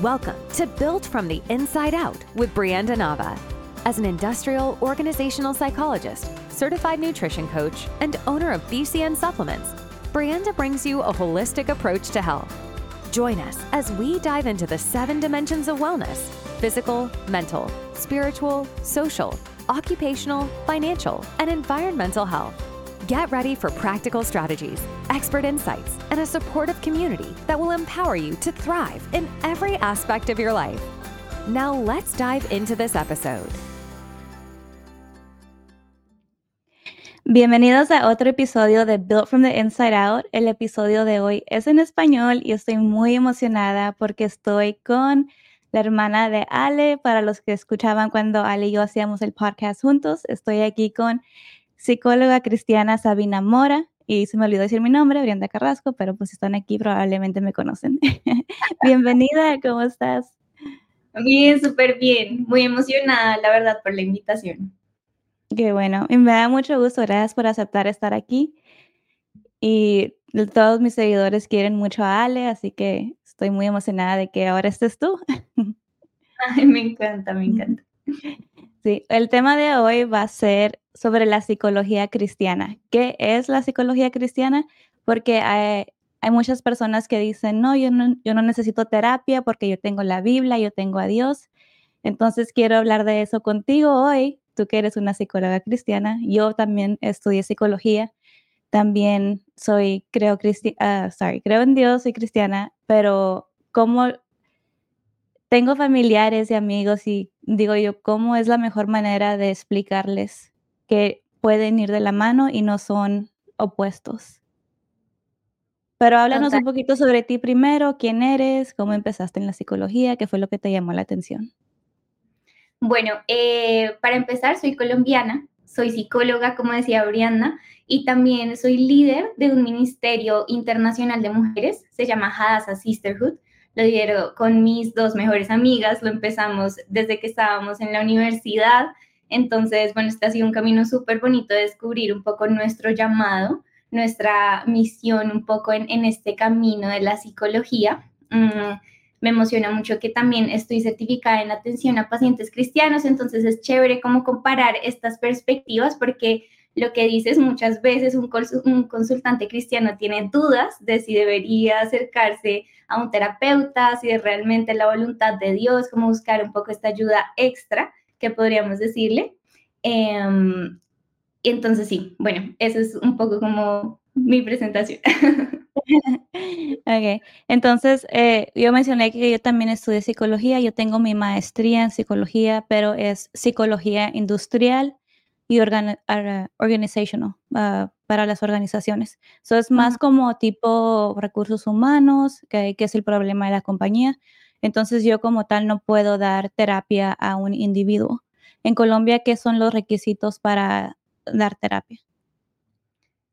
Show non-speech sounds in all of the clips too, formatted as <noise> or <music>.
Welcome to Built from the Inside Out with Brianda Nava. As an industrial organizational psychologist, certified nutrition coach, and owner of BCN Supplements, Brianda brings you a holistic approach to health. Join us as we dive into the seven dimensions of wellness physical, mental, spiritual, social, occupational, financial, and environmental health. Get ready for practical strategies, expert insights, and a supportive community that will empower you to thrive in every aspect of your life. Now, let's dive into this episode. Bienvenidos a otro episodio de Built from the Inside Out. El episodio de hoy es en español y estoy muy emocionada porque estoy con la hermana de Ale. Para los que escuchaban cuando Ale y yo hacíamos el podcast juntos, estoy aquí con psicóloga cristiana Sabina Mora. Y se me olvidó decir mi nombre, Brianda Carrasco, pero pues si están aquí probablemente me conocen. <laughs> Bienvenida, ¿cómo estás? Bien, súper bien. Muy emocionada, la verdad, por la invitación. Qué bueno. Y me da mucho gusto. Gracias por aceptar estar aquí. Y todos mis seguidores quieren mucho a Ale, así que estoy muy emocionada de que ahora estés tú. <laughs> Ay, me encanta, me encanta. <laughs> Sí, el tema de hoy va a ser sobre la psicología cristiana. ¿Qué es la psicología cristiana? Porque hay, muchas personas que dicen, no yo, no, necesito terapia porque yo tengo la Biblia, yo tengo a Dios. Entonces quiero hablar de eso contigo hoy, tú que eres una psicóloga cristiana. Yo también estudié psicología. También soy, creo, uh, sorry, creo en Dios, soy cristiana, pero como tengo familiares y amigos y digo yo, ¿cómo es la mejor manera de explicarles que pueden ir de la mano y no son opuestos? Pero háblanos un poquito sobre ti primero, quién eres, cómo empezaste en la psicología, qué fue lo que te llamó la atención. Bueno, eh, para empezar, soy colombiana, soy psicóloga, como decía Brianna, y también soy líder de un ministerio internacional de mujeres, se llama Hadassah Sisterhood lo lidero con mis dos mejores amigas, lo empezamos desde que estábamos en la universidad, entonces, bueno, este ha sido un camino súper bonito de descubrir un poco nuestro llamado, nuestra misión un poco en, este camino de la psicología. Mm, me emociona mucho que también estoy certificada en atención a pacientes cristianos, entonces es chévere como comparar estas perspectivas porque lo que dices muchas veces un, consultante cristiano tiene dudas de si debería acercarse a un terapeuta, si es realmente la voluntad de Dios, cómo buscar un poco esta ayuda extra que podríamos decirle. Y entonces sí, bueno, eso es un poco como mi presentación. <laughs> ok, entonces eh, yo mencioné que yo también estudié psicología, yo tengo mi maestría en psicología, pero es psicología industrial y organizational uh, para las organizaciones. Eso es más como tipo recursos humanos, que, que, es el problema de la compañía. Entonces yo como tal no puedo dar terapia a un individuo. En Colombia, ¿qué son los requisitos para dar terapia?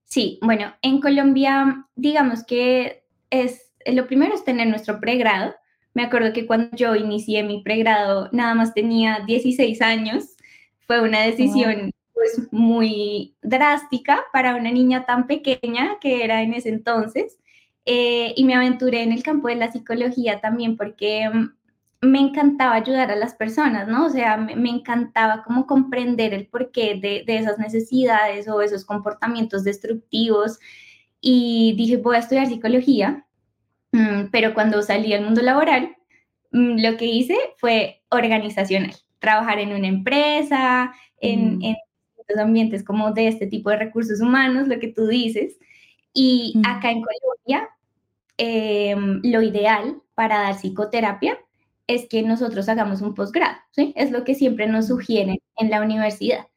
Sí, bueno, en Colombia, digamos que es, lo primero es tener nuestro pregrado. Me acuerdo que cuando yo inicié mi pregrado, nada más tenía 16 años. Fue una decisión pues muy drástica para una niña tan pequeña que era en ese entonces. Eh, y me aventuré en el campo de la psicología también porque mm, me encantaba ayudar a las personas, ¿no? O sea, me, encantaba como comprender el porqué de, de, esas necesidades o esos comportamientos destructivos. Y dije, voy a estudiar psicología, mm, pero cuando salí al mundo laboral, mm, lo que hice fue organizacional, trabajar en una empresa, en, en ambientes como de este tipo de recursos humanos, lo que tú dices. Y acá en Colombia, em, lo ideal para dar psicoterapia es que nosotros hagamos un posgrado, ¿sí? Es lo que siempre nos sugieren en la universidad.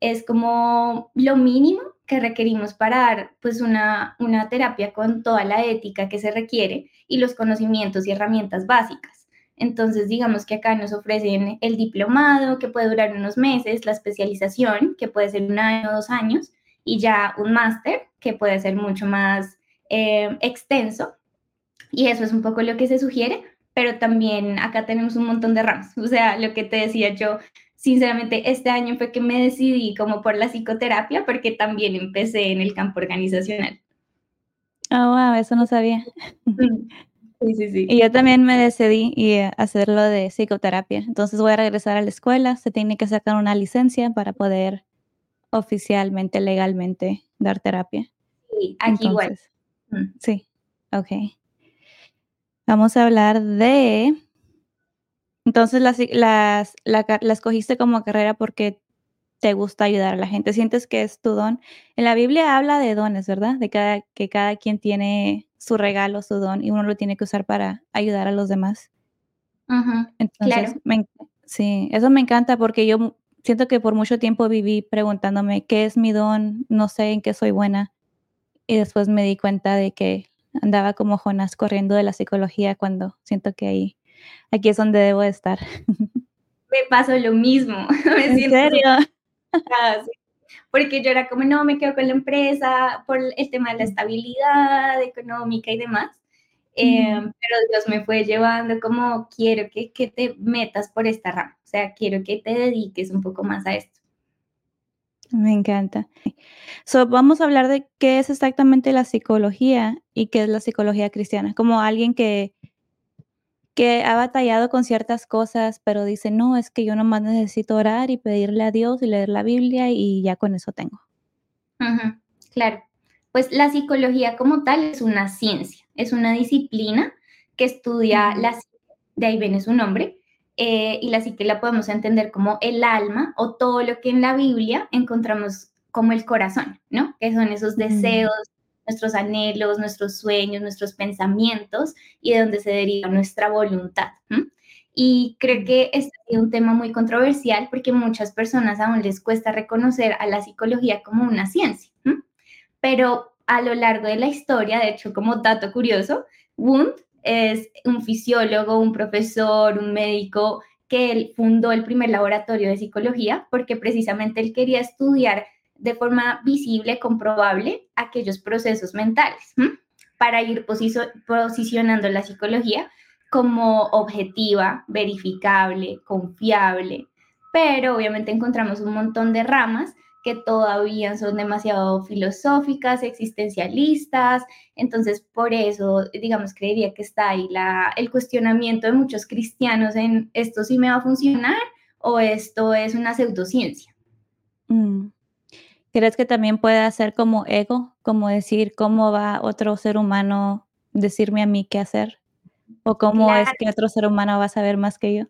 Es como lo mínimo que requerimos para dar pues una, una terapia con toda la ética que se requiere y los conocimientos y herramientas básicas. Entonces, digamos que acá nos ofrecen el diplomado, que puede durar unos meses, la especialización, que puede ser un año o dos años, y ya un máster, que puede ser mucho más eh, extenso. Y eso es un poco lo que se sugiere, pero también acá tenemos un montón de ramas. <laughs> O sea, lo que te decía yo, sinceramente, este año fue que me decidí como por la psicoterapia, porque también empecé en el campo organizacional. Oh, wow, eso no sabía. Sí, sí, sí. Y yo también me decidí a hacerlo de psicoterapia. Entonces voy a regresar a la escuela. Se tiene que sacar una licencia para poder oficialmente, legalmente dar terapia. Sí, aquí igual. Mm. Sí, ok. Vamos a hablar de... Entonces las, las, la, la escogiste como carrera porque te gusta ayudar a la gente, sientes que es tu don. En la Biblia habla de dones, ¿verdad? De cada, que cada quien tiene su regalo, su don, y uno lo tiene que usar para ayudar a los demás. Entonces, sí, eso me encanta porque yo siento que por mucho tiempo viví preguntándome qué es mi don, no sé en qué soy buena. Y después me di cuenta de que andaba como Jonas corriendo de la psicología cuando siento que ahí, aquí es donde debo estar. Me pasó lo mismo. <laughs> ¿En serio? <laughs> Porque yo era como, no, me quedo con la empresa por el tema de la estabilidad económica y demás. Em, pero Dios me fue llevando como, quiero que, que te metas por esta rama, o sea, quiero que te dediques un poco más a esto. Me encanta. So, vamos a hablar de qué es exactamente la psicología y qué es la psicología cristiana. Como alguien que que ha batallado con ciertas cosas, pero dice, no, es que yo nomás necesito orar y pedirle a Dios y leer la Biblia y ya con eso tengo. claro, pues la psicología como tal es una ciencia, es una disciplina que estudia la psique, de ahí viene su nombre, eh, y la psique la podemos entender como el alma o todo lo que en la Biblia encontramos como el corazón, ¿no? Que son esos deseos, nuestros anhelos, nuestros sueños, nuestros pensamientos y de donde se deriva nuestra voluntad. Y creo que este es un tema muy controversial porque muchas personas aún les cuesta reconocer a la psicología como una ciencia. Pero a lo largo de la historia, de hecho, como dato curioso, Wundt es un fisiólogo, un profesor, un médico que él fundó el primer laboratorio de psicología porque precisamente él quería estudiar de forma visible, comprobable, aquellos procesos mentales, para ir posicionando la psicología como objetiva, verificable, confiable. Pero obviamente encontramos un montón de ramas que todavía son demasiado filosóficas, existencialistas, entonces por eso, digamos, creería que está ahí la, el cuestionamiento de muchos cristianos en esto sí me va a funcionar o esto es una pseudociencia. Mm. ¿Crees que también puede ser como ego, como decir cómo va otro ser humano decirme a mí qué hacer? ¿O cómo es que otro ser humano va a saber más que yo?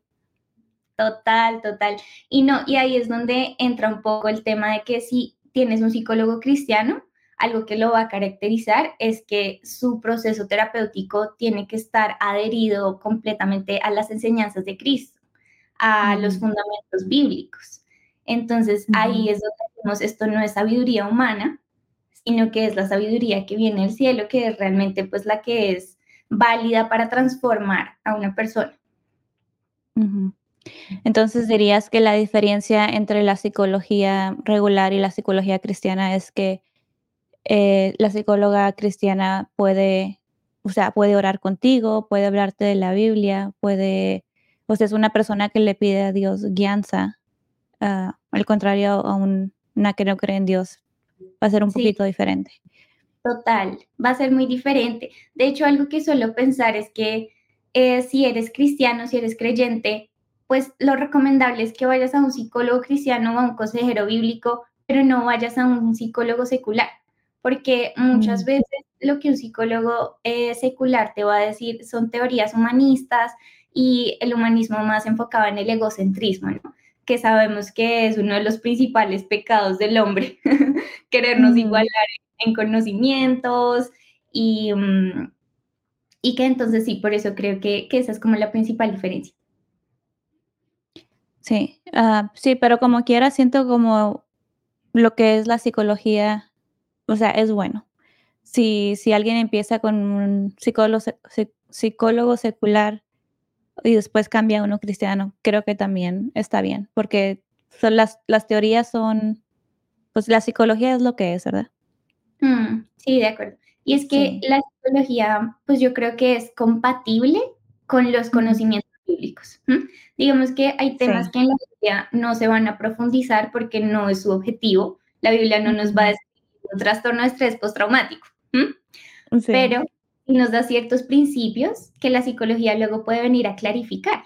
Total, total. Y no, y ahí es donde entra un poco el tema de que si tienes un psicólogo cristiano, algo que lo va a caracterizar es que su proceso terapéutico tiene que estar adherido completamente a las enseñanzas de Cristo, a los fundamentos bíblicos. Entonces ahí es donde decimos, esto no es sabiduría humana, sino que es la sabiduría que viene del cielo, que es realmente pues la que es válida para transformar a una persona. Entonces dirías que la diferencia entre la psicología regular y la psicología cristiana es que eh, la psicóloga cristiana puede, o sea, puede orar contigo, puede hablarte de la Biblia, puede, o sea, es una persona que le pide a Dios guianza Ah, al contrario a una que no cree en Dios, va a ser un poquito diferente. Total, va a ser muy diferente. De hecho, algo que suelo pensar es que eh, si eres cristiano, si eres creyente, pues lo recomendable es que vayas a un psicólogo cristiano o a un consejero bíblico, pero no vayas a un psicólogo secular, porque muchas mm. veces lo que un psicólogo eh, secular te va a decir son teorías humanistas y el humanismo más enfocado en el egocentrismo, ¿no? Que sabemos que es uno de los principales pecados del hombre, <laughs> querernos igualar en conocimientos y, mm, y que entonces sí, por eso creo que, esa es como la principal diferencia. Sí, ah, sí, pero como quiera siento como lo que es la psicología, o sea, es bueno. Si, si alguien empieza con un psicólogo, psicólogo secular y después cambia a uno cristiano, creo que también está bien, porque son las, las teorías son, pues la psicología es lo que es, ¿verdad? Mm, sí, de acuerdo. Y es que la psicología, pues yo creo que es compatible con los conocimientos bíblicos. Digamos que hay temas que en la Biblia no se van a profundizar porque no es su objetivo. La Biblia no nos va a decir un trastorno de estrés postraumático. Pero y nos da ciertos principios que la psicología luego puede venir a clarificar.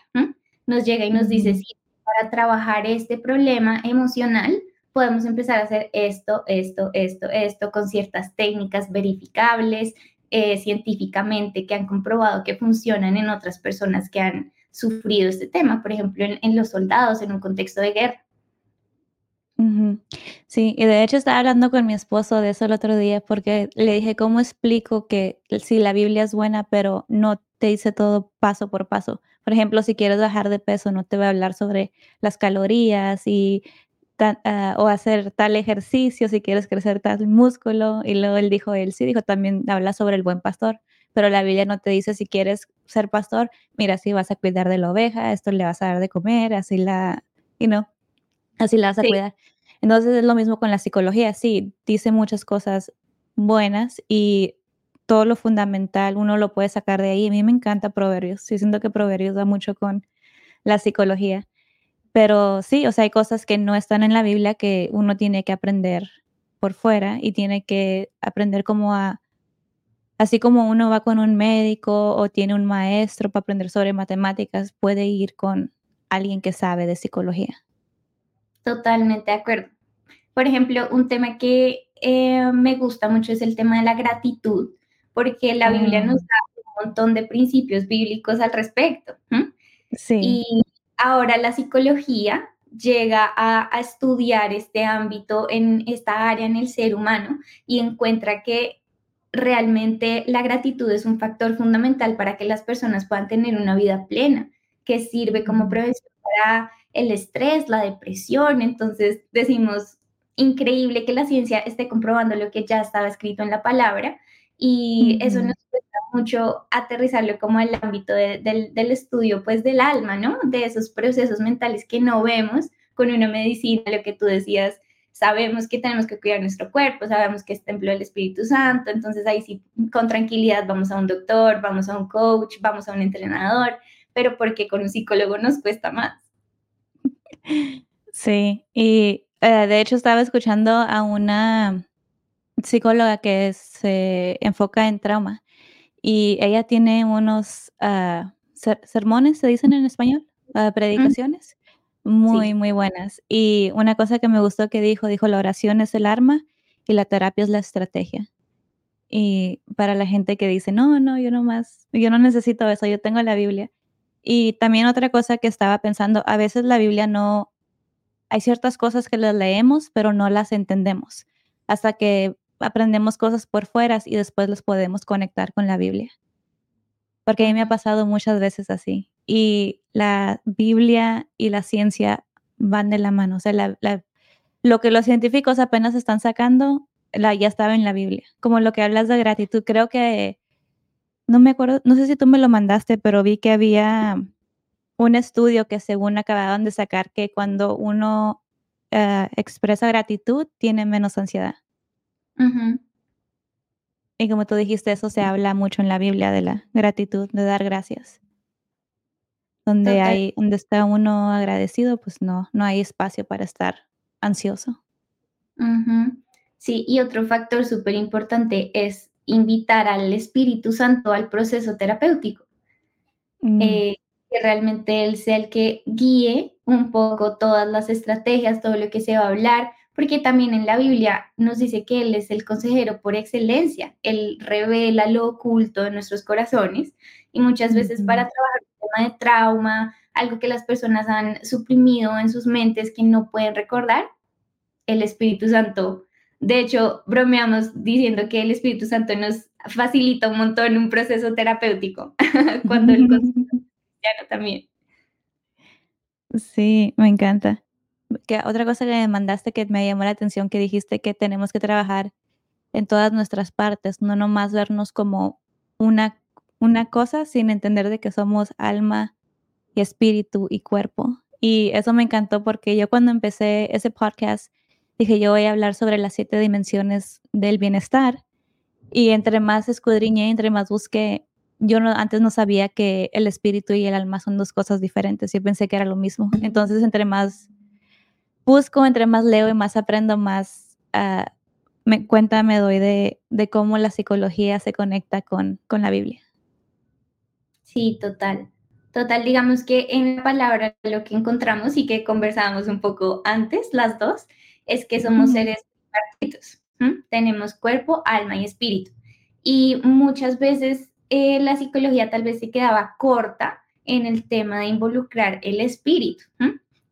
Nos llega y nos dice, sí, para trabajar este problema emocional, podemos empezar a hacer esto, esto, esto, esto, con ciertas técnicas verificables eh, científicamente que han comprobado que funcionan en otras personas que han sufrido este tema, por ejemplo, en los soldados en un contexto de guerra. Sí, y de hecho estaba hablando con mi esposo de eso el otro día porque le dije, ¿cómo explico que si la Biblia es buena, pero no te dice todo paso por paso? Por ejemplo, si quieres bajar de peso, no te va a hablar sobre las calorías y ah, o hacer tal ejercicio si quieres crecer tal músculo. Y luego él dijo, él sí dijo, también habla sobre el buen pastor, pero la Biblia no te dice si quieres ser pastor, mira, si vas a cuidar de la oveja, esto le vas a dar de comer, así la, y no, así la vas a cuidar. Entonces es lo mismo con la psicología, sí, dice muchas cosas buenas y todo lo fundamental uno lo puede sacar de ahí. A mí me encanta Proverbios, sí siento que Proverbios da mucho con la psicología, pero sí, o sea, hay cosas que no están en la Biblia que uno tiene que aprender por fuera y tiene que aprender como a, así como uno va con un médico o tiene un maestro para aprender sobre matemáticas, puede ir con alguien que sabe de psicología. Totalmente de acuerdo. Por ejemplo, un tema que eh, me gusta mucho es el tema de la gratitud, porque la Biblia nos mm. da un montón de principios bíblicos al respecto. Sí. Y ahora la psicología llega a, a, estudiar este ámbito en esta área en el ser humano y encuentra que realmente la gratitud es un factor fundamental para que las personas puedan tener una vida plena, que sirve como mm. prevención para el estrés, la depresión. Entonces decimos, increíble que la ciencia esté comprobando lo que ya estaba escrito en la palabra y eso nos cuesta mucho aterrizarlo como el ámbito del, estudio pues del alma, ¿no? De esos procesos mentales que no vemos con una medicina, lo que tú decías, sabemos que tenemos que cuidar nuestro cuerpo, sabemos que es templo del Espíritu Santo, entonces ahí sí, con tranquilidad vamos a un doctor, vamos a un coach, vamos a un entrenador, pero porque con un psicólogo nos cuesta más. Sí, y eh, de hecho, estaba escuchando a una psicóloga que se enfoca en trauma y ella tiene unos ah, sermones, se dicen en español, uh, predicaciones, muy, muy buenas. Y una cosa que me gustó que dijo, dijo, la oración es el arma y la terapia es la estrategia. Y para la gente que dice, no, no, yo no más, yo no necesito eso, yo tengo la Biblia. Y también otra cosa que estaba pensando, a veces la Biblia no, hay ciertas cosas que las leemos, pero no las entendemos hasta que aprendemos cosas por fuera y después las podemos conectar con la Biblia. Porque a mí me ha pasado muchas veces así. Y la Biblia y la ciencia van de la mano. O sea, lo que los científicos apenas están sacando, la, ya estaba en la Biblia. Como lo que hablas de gratitud, creo que, no me acuerdo, no sé si tú me lo mandaste, pero vi que había un estudio que según acababan de sacar que cuando uno eh, expresa gratitud tiene menos ansiedad. Y como tú dijiste, eso se habla mucho en la Biblia de la gratitud, de dar gracias. Donde hay, donde está uno agradecido, pues no, no hay espacio para estar ansioso. Sí, y otro factor súper importante es invitar al Espíritu Santo al proceso terapéutico. Mm. Eh, que realmente Él sea el que guíe un poco todas las estrategias, todo lo que se va a hablar, porque también en la Biblia nos dice que Él es el consejero por excelencia, Él revela lo oculto de nuestros corazones y muchas veces para trabajar un tema de trauma, algo que las personas han suprimido en sus mentes que no pueden recordar, el Espíritu Santo. De hecho, bromeamos diciendo que el Espíritu Santo nos facilita un montón un proceso terapéutico <laughs> cuando el <laughs> también. Sí, me encanta. Que otra cosa que me mandaste que me llamó la atención, que dijiste que tenemos que trabajar en todas nuestras partes, no nomás vernos como una, una cosa sin entender de que somos alma y espíritu y cuerpo. Y eso me encantó porque yo cuando empecé ese podcast dije yo voy a hablar sobre las siete dimensiones del bienestar y entre más escudriñé, entre más busqué, yo no, antes no sabía que el espíritu y el alma son dos cosas diferentes. Yo pensé que era lo mismo. Entonces, entre más busco, entre más leo y más aprendo, más, ah, me, cuenta me doy de, de cómo la psicología se conecta con, con la Biblia. Sí, total. Total, digamos que en la palabra lo que encontramos y que conversábamos un poco antes, las dos, es que somos seres partidos. Tenemos cuerpo, alma y espíritu. Y muchas veces eh, la psicología tal vez se quedaba corta en el tema de involucrar el espíritu,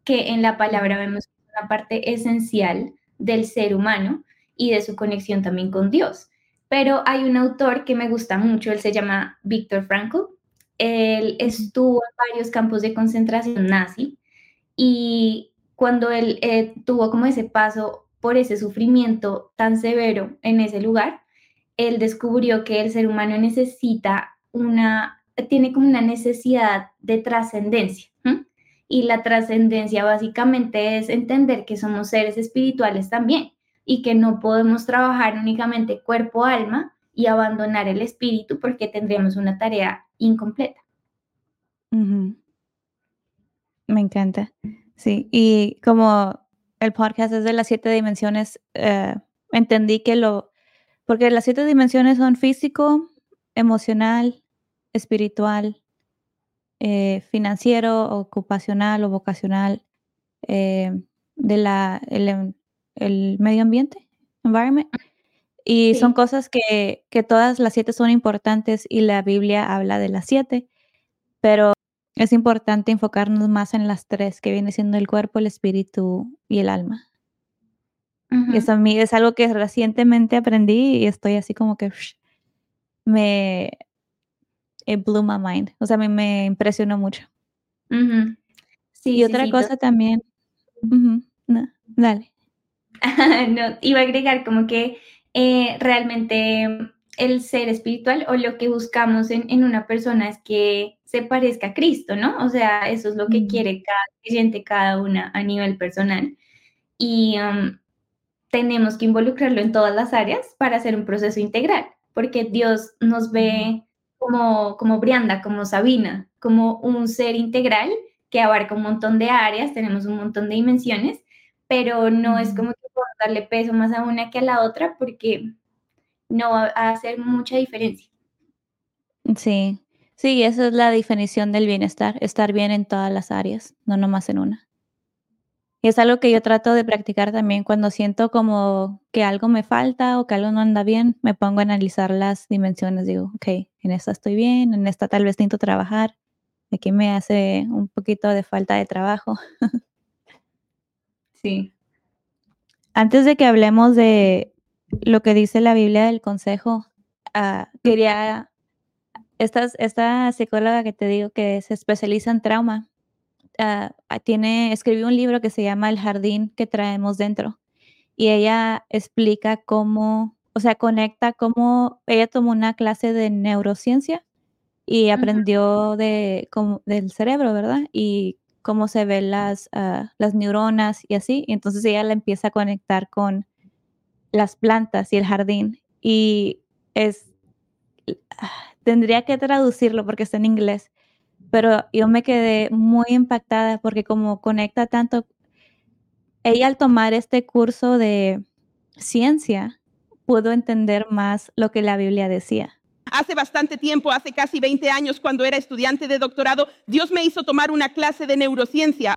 que en la palabra vemos una parte esencial del ser humano y de su conexión también con Dios. Pero hay un autor que me gusta mucho, él se llama Víctor Frankl. Él estuvo en varios campos de concentración nazi y cuando él eh, tuvo como ese paso por ese sufrimiento tan severo en ese lugar, él descubrió que el ser humano necesita una, tiene como una necesidad de trascendencia. Y la trascendencia básicamente es entender que somos seres espirituales también y que no podemos trabajar únicamente cuerpo-alma y abandonar el espíritu porque tendríamos una tarea incompleta. Me encanta. Sí, y como el podcast es de las siete dimensiones, eh, entendí que lo, porque las siete dimensiones son físico, emocional, espiritual, eh, financiero, ocupacional o vocacional, eh, de la, el, el, medio ambiente, environment. Y son cosas que, que, todas las siete son importantes y la Biblia habla de las siete, pero es importante enfocarnos más en las tres, que viene siendo el cuerpo, el espíritu y el alma. Eso a mí es algo que recientemente aprendí y estoy así como que me it blew my mind. O sea, a mí me impresionó mucho. sí, y otra cosa también. dale. <laughs> no, iba a agregar como que eh, realmente el ser espiritual o lo que buscamos en, una persona es que se parezca a Cristo, ¿no? O sea, eso es lo que quiere cada creyente, cada una a nivel personal. Y um, tenemos que involucrarlo en todas las áreas para hacer un proceso integral, porque Dios nos ve como, como Brianda, como Sabina, como un ser integral que abarca un montón de áreas, tenemos un montón de dimensiones, pero no es como que podemos darle peso más a una que a la otra porque no va a hacer mucha diferencia. Sí, sí, esa es la definición del bienestar, estar bien en todas las áreas, no nomás en una. Y es algo que yo trato de practicar también cuando siento como que algo me falta o que algo no anda bien, me pongo a analizar las dimensiones. Digo, ok, en esta estoy bien, en esta tal vez necesito trabajar, aquí me hace un poquito de falta de trabajo. <laughs> Sí. Antes de que hablemos de lo que dice la Biblia del consejo, ah, quería, esta, esta psicóloga que te digo que se especializa en trauma, Ah, ah, tiene, escribió un libro que se llama El jardín que traemos dentro. Y ella explica cómo, o sea, conecta cómo ella tomó una clase de neurociencia y aprendió de, del cerebro, ¿verdad? Y cómo se ven las, las neuronas y así. Y entonces ella la empieza a conectar con las plantas y el jardín. Y es, tendría que traducirlo porque está en inglés, pero yo me quedé muy impactada porque como conecta tanto, ella al tomar este curso de ciencia pudo entender más lo que la Biblia decía. Hace bastante tiempo, hace casi 20 años, cuando era estudiante de doctorado, Dios me hizo tomar una clase de neurociencia.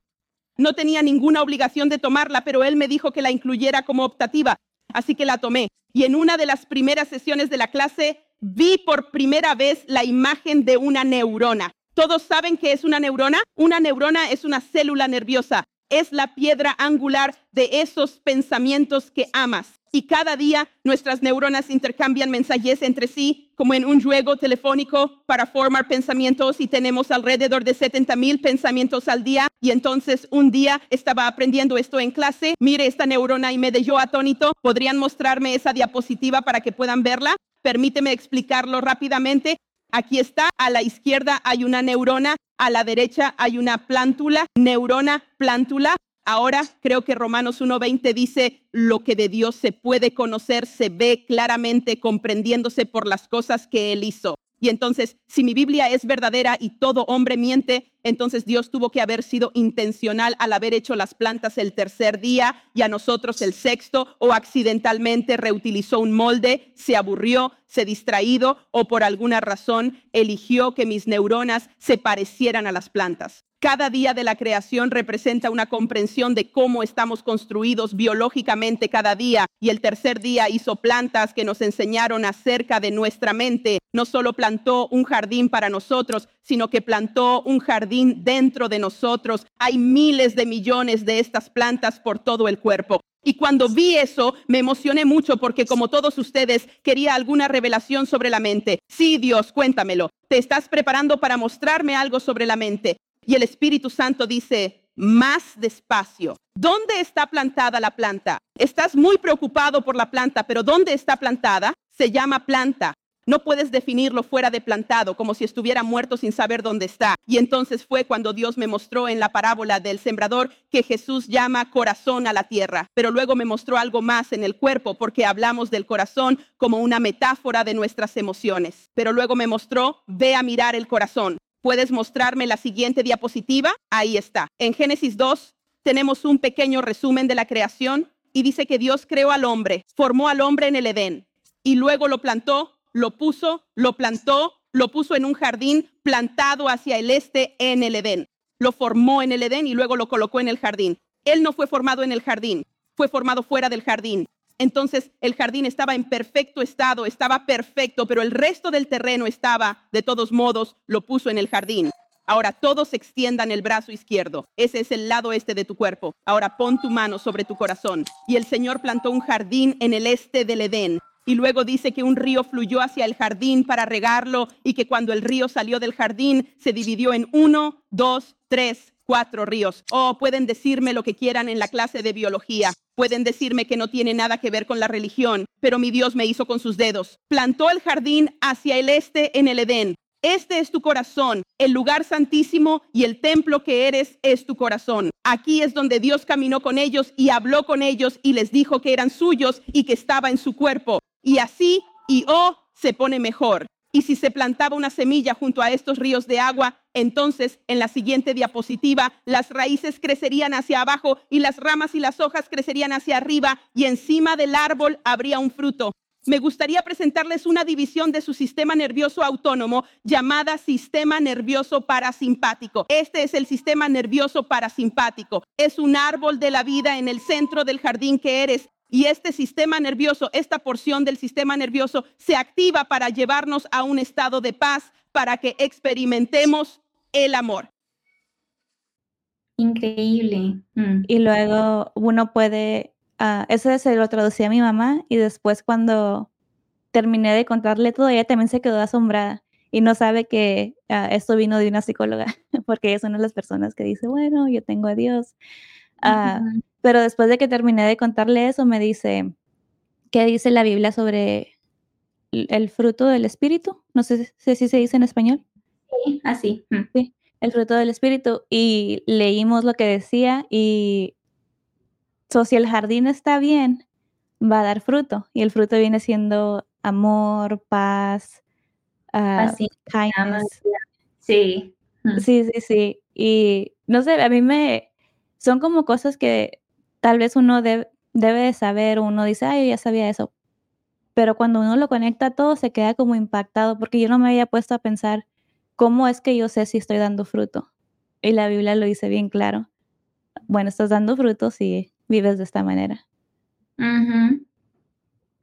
No tenía ninguna obligación de tomarla, pero Él me dijo que la incluyera como optativa, así que la tomé. Y en una de las primeras sesiones de la clase vi por primera vez la imagen de una neurona. ¿Todos saben qué es una neurona? Una neurona es una célula nerviosa. Es la piedra angular de esos pensamientos que amas. Y cada día nuestras neuronas intercambian mensajes entre sí, como en un juego telefónico para formar pensamientos y tenemos alrededor de 70 mil pensamientos al día. Y entonces un día estaba aprendiendo esto en clase, mire esta neurona y me dejó atónito. ¿Podrían mostrarme esa diapositiva para que puedan verla? Permíteme explicarlo rápidamente. Aquí está, a la izquierda hay una neurona, a la derecha hay una plántula, neurona, plántula. Ahora creo que Romanos 1.20 dice, lo que de Dios se puede conocer se ve claramente comprendiéndose por las cosas que Él hizo. Y entonces, si mi Biblia es verdadera y todo hombre miente, Entonces Dios tuvo que haber sido intencional al haber hecho las plantas el tercer día y a nosotros el sexto, o accidentalmente reutilizó un molde, se aburrió, se distraído o por alguna razón eligió que mis neuronas se parecieran a las plantas. Cada día de la creación representa una comprensión de cómo estamos construidos biológicamente cada día y el tercer día hizo plantas que nos enseñaron acerca de nuestra mente. No solo plantó un jardín para nosotros, sino que plantó un jardín dentro de nosotros. Hay miles de millones de estas plantas por todo el cuerpo. Y cuando vi eso, me emocioné mucho porque como todos ustedes, quería alguna revelación sobre la mente. Sí, Dios, cuéntamelo. Te estás preparando para mostrarme algo sobre la mente. Y el Espíritu Santo dice, más despacio. ¿Dónde está plantada la planta? Estás muy preocupado por la planta, pero ¿dónde está plantada? Se llama planta. No puedes definirlo fuera de plantado, como si estuviera muerto sin saber dónde está. Y entonces fue cuando Dios me mostró en la parábola del sembrador que Jesús llama corazón a la tierra. Pero luego me mostró algo más en el cuerpo, porque hablamos del corazón como una metáfora de nuestras emociones. Pero luego me mostró, ve a mirar el corazón. ¿Puedes mostrarme la siguiente diapositiva? Ahí está. En Génesis 2 tenemos un pequeño resumen de la creación y dice que Dios creó al hombre, formó al hombre en el Edén y luego lo plantó, lo puso, lo plantó, lo puso en un jardín plantado hacia el este en el Edén. Lo formó en el Edén y luego lo colocó en el jardín. Él no fue formado en el jardín, fue formado fuera del jardín. Entonces el jardín estaba en perfecto estado, estaba perfecto, pero el resto del terreno estaba, de todos modos, lo puso en el jardín. Ahora todos extiendan el brazo izquierdo. Ese es el lado este de tu cuerpo. Ahora pon tu mano sobre tu corazón. Y el Señor plantó un jardín en el este del Edén. Y luego dice que un río fluyó hacia el jardín para regarlo y que cuando el río salió del jardín se dividió en uno, dos, tres, cuatro ríos. O oh, pueden decirme lo que quieran en la clase de biología. Pueden decirme que no tiene nada que ver con la religión, pero mi Dios me hizo con sus dedos. Plantó el jardín hacia el este en el Edén. Este es tu corazón, el lugar santísimo y el templo que eres es tu corazón. Aquí es donde Dios caminó con ellos y habló con ellos y les dijo que eran suyos y que estaba en su cuerpo. Y así, y oh, se pone mejor. Y si se plantaba una semilla junto a estos ríos de agua, entonces en la siguiente diapositiva las raíces crecerían hacia abajo y las ramas y las hojas crecerían hacia arriba y encima del árbol habría un fruto. Me gustaría presentarles una división de su sistema nervioso autónomo llamada sistema nervioso parasimpático. Este es el sistema nervioso parasimpático. Es un árbol de la vida en el centro del jardín que eres y este sistema nervioso, esta porción del sistema nervioso se activa para llevarnos a un estado de paz, para que experimentemos el amor. Increíble. Mm. Y luego uno puede, uh, eso se lo traducí a mi mamá y después cuando terminé de contarle todo, ella también se quedó asombrada y no sabe que uh, esto vino de una psicóloga, <laughs> porque ella es una de las personas que dice, bueno, yo tengo a Dios. Uh, pero después de que terminé de contarle eso, me dice, ¿qué dice la Biblia sobre el fruto del Espíritu? No sé si se dice en español. Sí, así. Mm. Sí, el fruto del Espíritu. Y leímos lo que decía y si el jardín está bien, va a dar fruto. Y el fruto viene siendo amor, paz, uh, kindness. Sí. Mm. Sí, sí, sí. Y no sé, a mí me... Son como cosas que tal vez uno debe de saber, uno dice, ay, yo ya sabía eso. Pero cuando uno lo conecta todo, se queda como impactado, porque yo no me había puesto a pensar, ¿cómo es que yo sé si estoy dando fruto? Y la Biblia lo dice bien claro. Bueno, estás dando fruto si vives de esta manera.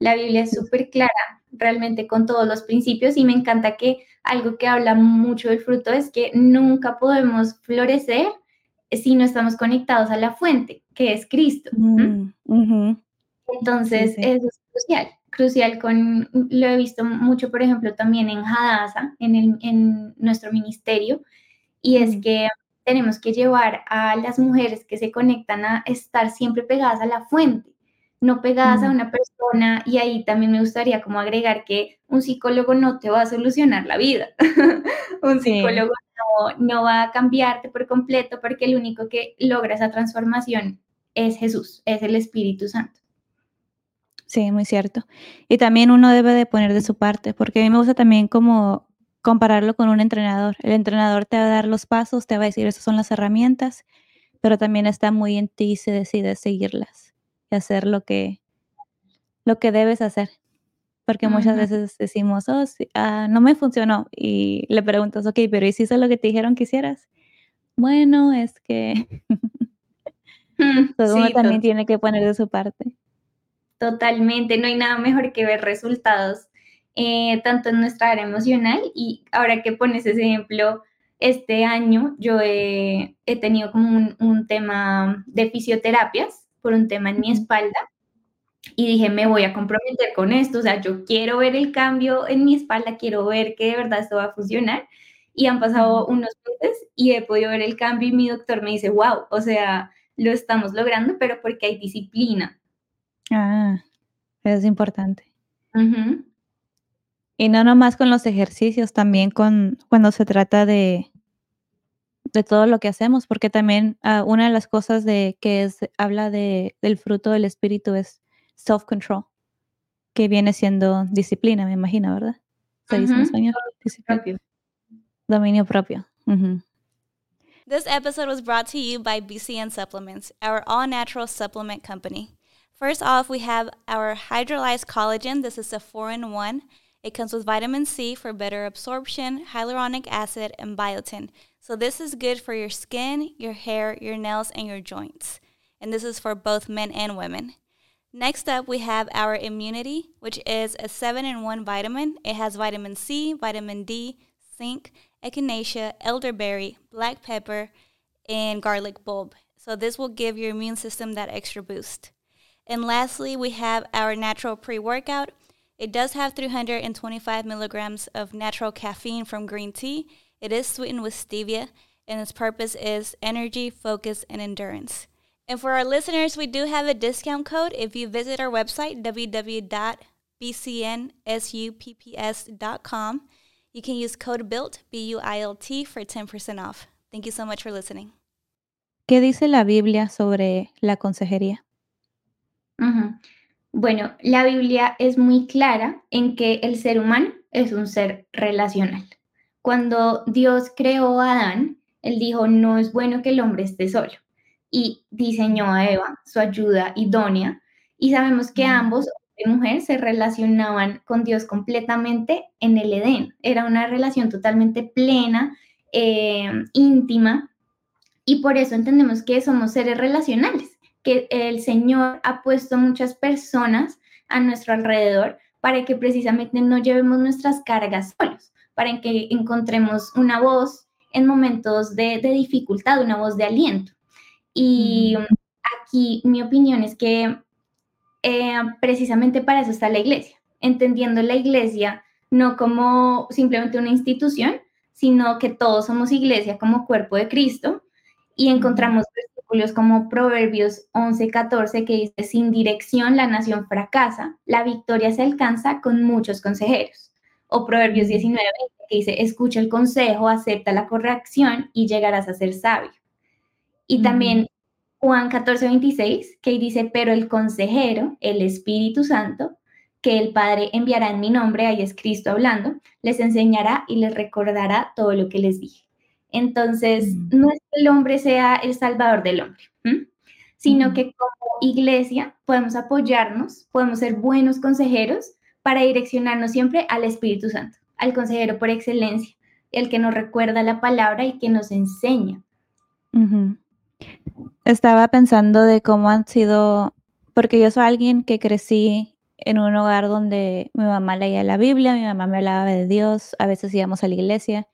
La Biblia es súper clara, realmente con todos los principios, y me encanta que algo que habla mucho del fruto es que nunca podemos florecer si no estamos conectados a la fuente, que es Cristo. Mm, Entonces, eso es crucial, crucial con, lo he visto mucho, por ejemplo, también en Hadassah, en, el, en nuestro ministerio, y es que tenemos que llevar a las mujeres que se conectan a estar siempre pegadas a la fuente, no pegadas a una persona, y ahí también me gustaría como agregar que un psicólogo no te va a solucionar la vida, <laughs> un psicólogo no, va a cambiarte por completo porque el único que logra esa transformación es Jesús, es el Espíritu Santo. Sí, muy cierto. Y también uno debe de poner de su parte, porque a mí me gusta también como compararlo con un entrenador. El entrenador te va a dar los pasos, te va a decir, esas son las herramientas, pero también está muy en ti si decides seguirlas y hacer lo que, lo que debes hacer. Porque muchas veces decimos, oh, ah, no me funcionó. Y le preguntas, ok, pero ¿y si hizo lo que te dijeron que hicieras? Bueno, es que mm, <laughs> uno también tiene que poner de su parte. Totalmente, no hay nada mejor que ver resultados eh, tanto en nuestra área emocional y ahora que pones ese ejemplo, este año yo he, tenido como un, tema de fisioterapias por un tema en mi espalda y dije, me voy a comprometer con esto, o sea, yo quiero ver el cambio en mi espalda, quiero ver que de verdad esto va a funcionar. Y han pasado unos meses y he podido ver el cambio y mi doctor me dice, wow, o sea, lo estamos logrando, pero porque hay disciplina. Ah, es importante. Y no nomás con los ejercicios, también con cuando se trata de, de todo lo que hacemos, porque también ah, una de las cosas de que es, habla de, del fruto del espíritu es self-control, que viene siendo disciplina, me imagino, ¿verdad? ¿Se dice en español? Disciplina. Dominio propio. This episode was brought to you by BCN Supplements, our all natural supplement company. First off, we have our hydrolyzed collagen. This is a four in one. It comes with vitamin C for better absorption, hyaluronic acid, and biotin. So, this is good for your skin, your hair, your nails, and your joints. And this is for both men and women. Next up, we have our immunity, which is a 7 in 1 vitamin. It has vitamin C, vitamin D, zinc, echinacea, elderberry, black pepper, and garlic bulb. So, this will give your immune system that extra boost. And lastly, we have our natural pre workout. It does have 325 milligrams of natural caffeine from green tea. It is sweetened with stevia, and its purpose is energy, focus, and endurance. And for our listeners, we do have a discount code if you visit our website, www.bcnsupps.com. You can use code BUILT, B-U-I-L-T, for 10% off. Thank you so much for listening. ¿Qué dice la Biblia sobre la consejería? Bueno, la Biblia es muy clara en que el ser humano es un ser relacional. Cuando Dios creó a Adán, él dijo, no es bueno que el hombre esté solo. Y diseñó a Eva, su ayuda idónea. Y sabemos que ambos, hombre y mujer, se relacionaban con Dios completamente en el Edén. Era una relación totalmente plena, eh, íntima. Y por eso entendemos que somos seres relacionales que el Señor ha puesto muchas personas a nuestro alrededor para que precisamente no llevemos nuestras cargas solos, para que encontremos una voz en momentos de, dificultad, una voz de aliento. Y aquí mi opinión es que eh, precisamente para eso está la iglesia, entendiendo la iglesia no como simplemente una institución, sino que todos somos iglesia como cuerpo de Cristo y encontramos como Proverbios 11, 14, que dice, sin dirección la nación fracasa, la victoria se alcanza con muchos consejeros. O Proverbios 19, que dice, escucha el consejo, acepta la corrección y llegarás a ser sabio. Y también Juan 14, 26, que dice, pero el consejero, el Espíritu Santo, que el Padre enviará en mi nombre, ahí es Cristo hablando, les enseñará y les recordará todo lo que les dije. Entonces, mm. no es que el hombre sea el salvador del hombre, sino que como iglesia podemos apoyarnos, podemos ser buenos consejeros para direccionarnos siempre al Espíritu Santo, al consejero por excelencia, el que nos recuerda la palabra y que nos enseña. Estaba pensando de cómo han sido, porque yo soy alguien que crecí en un hogar donde mi mamá leía la Biblia, mi mamá me hablaba de Dios, a veces íbamos a la iglesia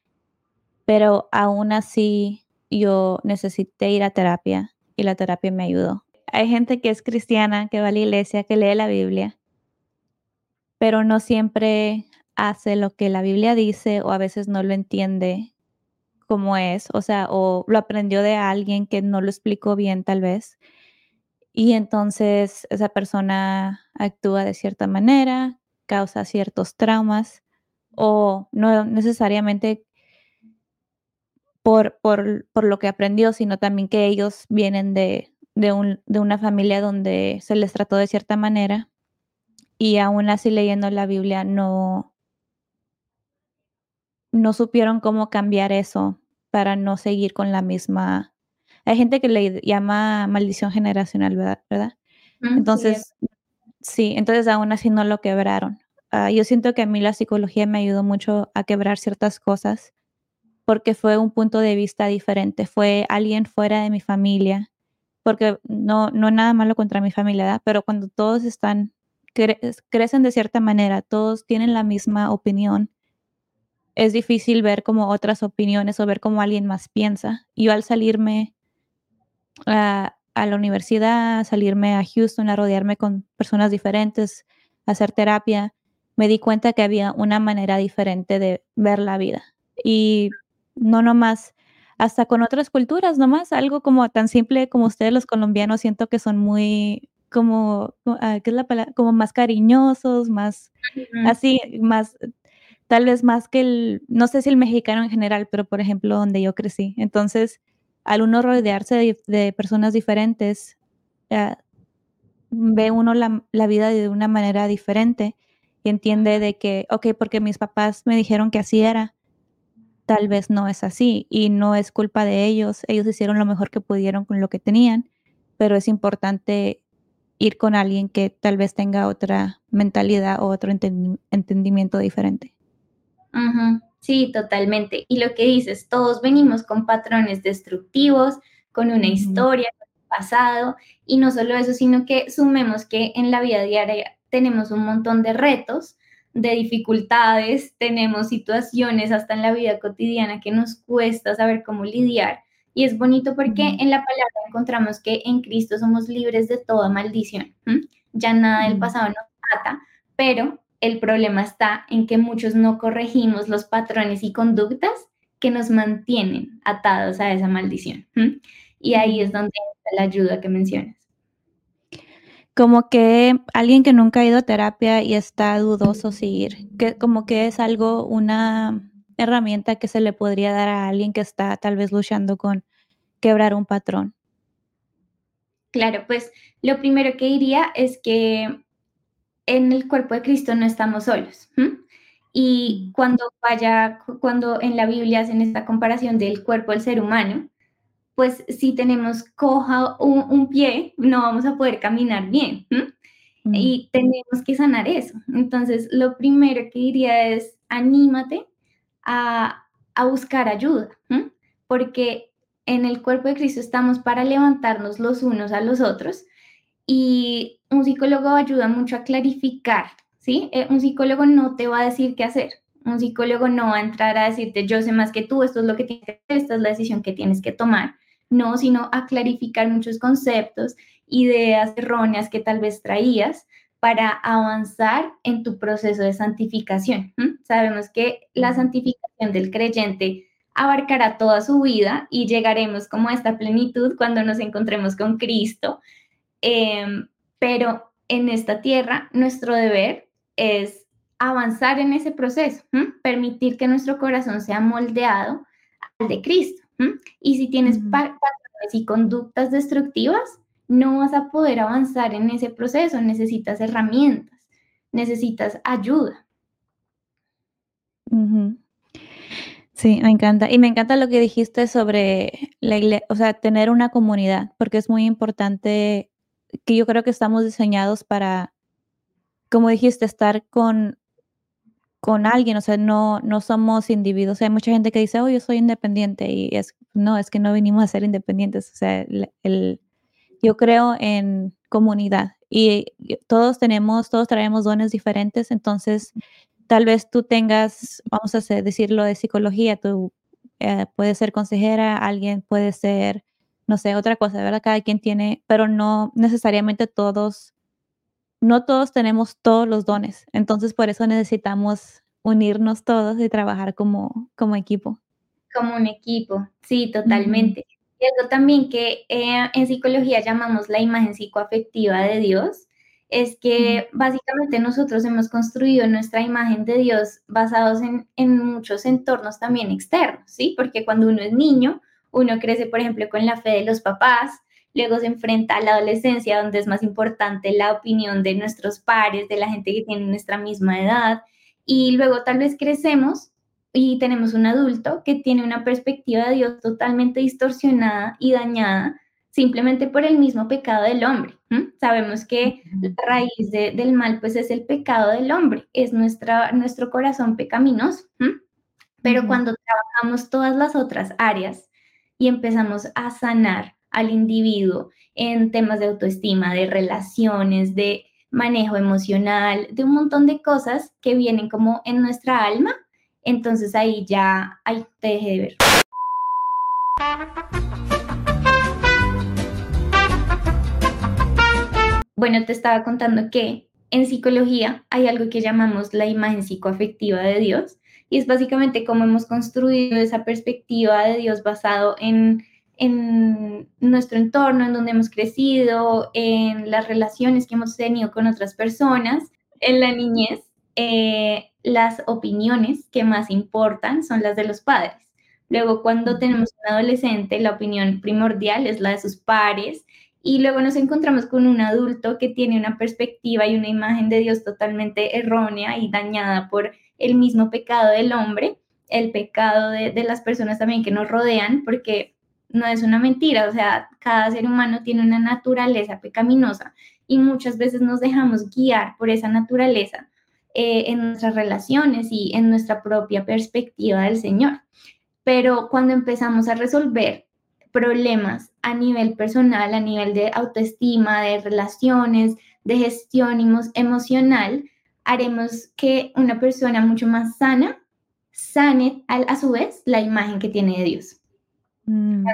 pero aún así yo necesité ir a terapia y la terapia me ayudó. Hay gente que es cristiana, que va a la iglesia, que lee la Biblia, pero no siempre hace lo que la Biblia dice o a veces no lo entiende como es, o sea, o lo aprendió de alguien que no lo explicó bien tal vez. Y entonces esa persona actúa de cierta manera, causa ciertos traumas o no necesariamente por, por, lo que aprendió, sino también que ellos vienen de, un, de una familia donde se les trató de cierta manera y aún así leyendo la Biblia no, no supieron cómo cambiar eso para no seguir con la misma. Hay gente que le llama maldición generacional, ¿verdad? Entonces, sí, entonces aún así no lo quebraron. Ah, yo siento que a mí la psicología me ayudó mucho a quebrar ciertas cosas porque fue un punto de vista diferente, fue alguien fuera de mi familia, porque no, no nada malo contra mi familia, pero cuando todos están, crecen de cierta manera, todos tienen la misma opinión, es difícil ver como otras opiniones o ver cómo alguien más piensa. Yo al salirme a, a la universidad, salirme a Houston, a rodearme con personas diferentes, a hacer terapia, me di cuenta que había una manera diferente de ver la vida. Y no nomás, hasta con otras culturas, nomás algo como tan simple como ustedes los colombianos, siento que son muy como, ah, ¿qué es la palabra? Como más cariñosos, más así, más tal vez más que el, no sé si el mexicano en general, pero por ejemplo donde yo crecí. Entonces, al uno rodearse de, personas diferentes, eh, ve uno la, la, vida de una manera diferente y entiende de que, ok, porque mis papás me dijeron que así era, tal vez no es así y no es culpa de ellos, ellos hicieron lo mejor que pudieron con lo que tenían, pero es importante ir con alguien que tal vez tenga otra mentalidad o otro entendimiento diferente. Sí, totalmente. Y lo que dices, todos venimos con patrones destructivos, con una historia, con un pasado, y no solo eso, sino que sumemos que en la vida diaria tenemos un montón de retos, de dificultades, tenemos situaciones hasta en la vida cotidiana que nos cuesta saber cómo lidiar. Y es bonito porque en la palabra encontramos que en Cristo somos libres de toda maldición. Ya nada del pasado nos ata, pero el problema está en que muchos no corregimos los patrones y conductas que nos mantienen atados a esa maldición. Y ahí es donde está la ayuda que mencionas. Como que alguien que nunca ha ido a terapia y está dudoso seguir, que como que es algo, una herramienta que se le podría dar a alguien que está tal vez luchando con quebrar un patrón. Claro, pues lo primero que diría es que en el cuerpo de Cristo no estamos solos. Y cuando vaya, cuando en la Biblia hacen esta comparación del cuerpo del ser humano, pues si tenemos coja un, pie, no vamos a poder caminar bien. Y tenemos que sanar eso. Entonces, lo primero que diría es, anímate a, buscar ayuda, porque en el cuerpo de Cristo estamos para levantarnos los unos a los otros y un psicólogo ayuda mucho a clarificar, ¿sí? Eh, un psicólogo no te va a decir qué hacer. Un psicólogo no va a entrar a decirte, yo sé más que tú, esto es lo que tienes que hacer, esta es la decisión que tienes que tomar. No, sino a clarificar muchos conceptos, ideas erróneas que tal vez traías para avanzar en tu proceso de santificación. Sabemos que la santificación del creyente abarcará toda su vida y llegaremos como a esta plenitud cuando nos encontremos con Cristo, Em, pero en esta tierra nuestro deber es avanzar en ese proceso, permitir que nuestro corazón sea moldeado al de Cristo. Y si tienes patrones y conductas destructivas, no vas a poder avanzar en ese proceso, necesitas herramientas, necesitas ayuda. Sí, me encanta. Y me encanta lo que dijiste sobre la iglesia, o sea, tener una comunidad, porque es muy importante que yo creo que estamos diseñados para, como dijiste, estar con, con alguien, o sea, no, no somos individuos. hay mucha gente que dice, oh, yo soy independiente y es, no, es que no vinimos a ser independientes. O sea, el, yo creo en comunidad y todos tenemos, todos traemos dones diferentes, entonces tal vez tú tengas, vamos a decirlo de psicología, tú eh, puedes ser consejera, alguien puede ser no sé, otra cosa, ¿verdad? Cada quien tiene, pero no necesariamente todos, no todos tenemos todos los dones. Entonces, por eso necesitamos unirnos todos y trabajar como, como equipo. Como un equipo, sí, totalmente. Y algo también que eh, en psicología llamamos la imagen psicoafectiva de Dios, es que básicamente nosotros hemos construido nuestra imagen de Dios basados en, en, muchos entornos también externos, ¿sí? Porque cuando uno es niño, uno crece, por ejemplo, con la fe de los papás, luego se enfrenta a la adolescencia, donde es más importante la opinión de nuestros pares, de la gente que tiene nuestra misma edad, y luego tal vez crecemos y tenemos un adulto que tiene una perspectiva de Dios totalmente distorsionada y dañada simplemente por el mismo pecado del hombre. Sabemos que la raíz del mal pues es el pecado del hombre, es nuestra, nuestro corazón pecaminoso. Pero cuando trabajamos todas las otras áreas y empezamos a sanar al individuo en temas de autoestima, de relaciones, de manejo emocional, de un montón de cosas que vienen como en nuestra alma, entonces ahí ya, ahí te dejé de ver. Bueno, te estaba contando que en psicología hay algo que llamamos la imagen psicoafectiva de Dios y es básicamente cómo hemos construido esa perspectiva de Dios basado en, en nuestro entorno, en donde hemos crecido, en las relaciones que hemos tenido con otras personas, en la niñez. Eh, las opiniones que más importan son las de los padres. Luego, cuando tenemos un adolescente, la opinión primordial es la de sus pares y luego nos encontramos con un adulto que tiene una perspectiva y una imagen de Dios totalmente errónea y dañada por el mismo pecado del hombre, el pecado de, las personas también que nos rodean, porque no es una mentira, o sea, cada ser humano tiene una naturaleza pecaminosa y muchas veces nos dejamos guiar por esa naturaleza eh, en nuestras relaciones y en nuestra propia perspectiva del Señor. Pero cuando empezamos a resolver problemas a nivel personal, a nivel de autoestima, de relaciones, de gestión emocional, haremos que una persona mucho más sana sane a, su vez la imagen que tiene de Dios. Mm.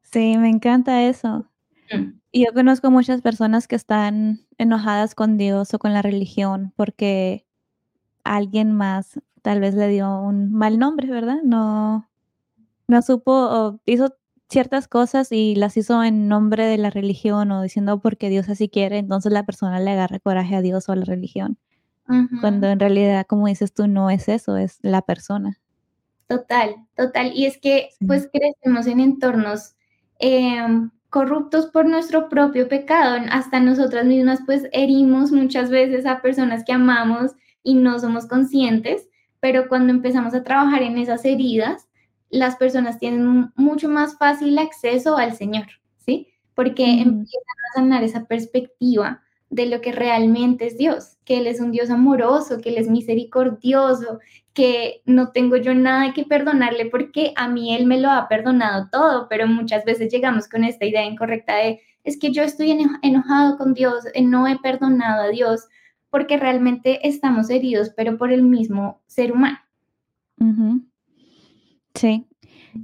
Sí, me encanta eso. Mm. Y yo conozco muchas personas que están enojadas con Dios o con la religión porque alguien más tal vez le dio un mal nombre, ¿verdad? No, no supo o hizo ciertas cosas y las hizo en nombre de la religión o diciendo porque Dios así quiere, entonces la persona le agarra coraje a Dios o a la religión. Cuando en realidad, como dices tú, no es eso, es la persona. Total, total. Y es que pues crecemos en entornos em, corruptos por nuestro propio pecado. Hasta nosotras mismas pues herimos muchas veces a personas que amamos y no somos conscientes, pero cuando empezamos a trabajar en esas heridas, las personas tienen mucho más fácil acceso al Señor, ¿sí? Porque empiezan a sanar esa perspectiva de lo que realmente es Dios, que Él es un Dios amoroso, que Él es misericordioso, que no tengo yo nada que perdonarle porque a mí Él me lo ha perdonado todo, pero muchas veces llegamos con esta idea incorrecta de, es que yo estoy enojado con Dios, eh, no he perdonado a Dios, porque realmente estamos heridos, pero por el mismo ser humano. Sí,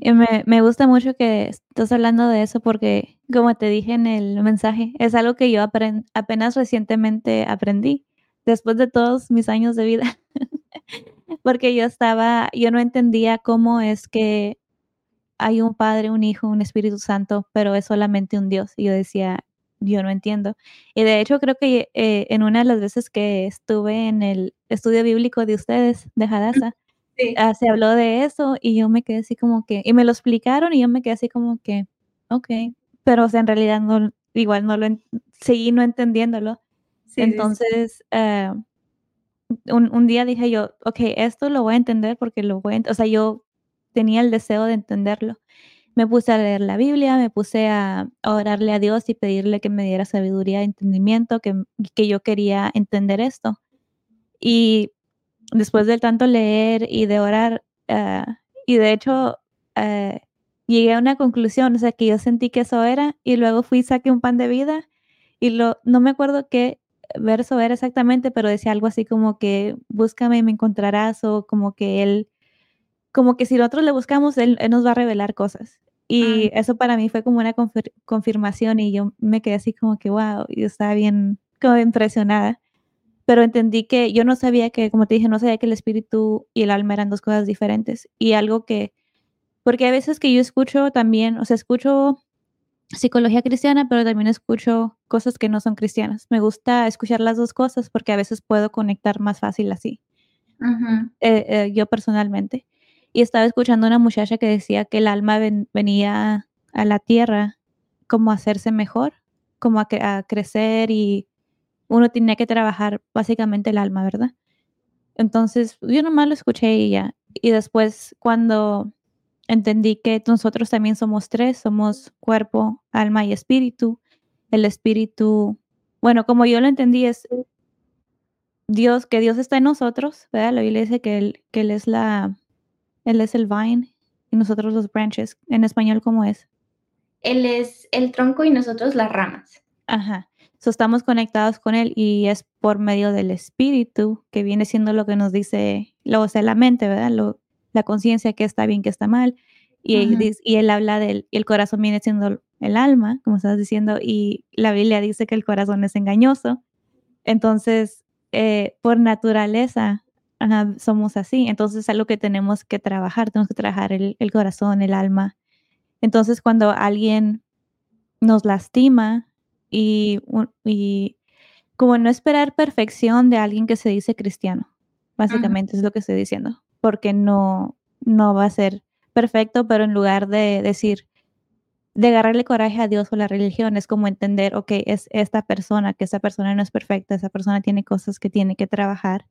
y me, me, gusta mucho que estás hablando de eso porque, como te dije en el mensaje, es algo que yo apenas recientemente aprendí, después de todos mis años de vida, <laughs> porque yo estaba, yo no entendía cómo es que hay un Padre, un Hijo, un Espíritu Santo, pero es solamente un Dios. Y yo decía, yo no entiendo. Y de hecho creo que eh, en una de las veces que estuve en el estudio bíblico de ustedes, de Hadassah, Ah, se habló de eso y yo me quedé así como que, y me lo explicaron y yo me quedé así como que, ok, pero o sea, en realidad no, igual no lo, seguí no entendiéndolo. Entonces, eh, un, un, día dije yo, ok, esto lo voy a entender porque lo voy a, o sea, yo tenía el deseo de entenderlo. Me puse a leer la Biblia, me puse a, orarle a Dios y pedirle que me diera sabiduría, entendimiento, que, que yo quería entender esto. Y después de tanto leer y de orar, ah, y de hecho eh, llegué a una conclusión, o sea, que yo sentí que eso era, y luego fui y saqué un pan de vida, y lo, no me acuerdo qué verso era exactamente, pero decía algo así como que búscame y me encontrarás, o como que él, como que si nosotros le buscamos, él, nos va a revelar cosas. Y ah. eso para mí fue como una confirmación y yo me quedé así como que, wow, yo estaba bien como impresionada pero entendí que yo no sabía que, como te dije, no sabía que el espíritu y el alma eran dos cosas diferentes. Y algo que, porque a veces que yo escucho también, o sea, escucho psicología cristiana, pero también escucho cosas que no son cristianas. Me gusta escuchar las dos cosas porque a veces puedo conectar más fácil así, eh, eh, yo personalmente. Y estaba escuchando a una muchacha que decía que el alma venía a la tierra como a hacerse mejor, como a crecer y uno tenía que trabajar básicamente el alma, ¿verdad? entonces yo nomás lo escuché y ya. Y después cuando entendí que nosotros también somos tres, somos cuerpo, alma y espíritu. El espíritu, bueno, como yo lo entendí es Dios, que Dios está en nosotros, ¿verdad? La Biblia dice que él, que él es la, él es el vine y nosotros los branches. En español, ¿cómo es? Él es el tronco y nosotros las ramas. Ajá. So, estamos conectados con Él y es por medio del espíritu que viene siendo lo que nos dice, lo, o sea, la mente, ¿verdad? Lo, la conciencia que está bien, que está mal. Y, él, y él habla del, y el corazón viene siendo el alma, como estás diciendo, y la Biblia dice que el corazón es engañoso. Entonces, eh, por naturaleza, somos así. Entonces, es algo que tenemos que trabajar, tenemos que trabajar el, el corazón, el alma. Entonces, cuando alguien nos lastima y, y como no esperar perfección de alguien que se dice cristiano, básicamente es lo que estoy diciendo porque no, no va a ser perfecto, pero en lugar de decir, de agarrarle coraje a Dios o la religión, es como entender, ok, es esta persona, que esa persona no es perfecta, esa persona tiene cosas que tiene que trabajar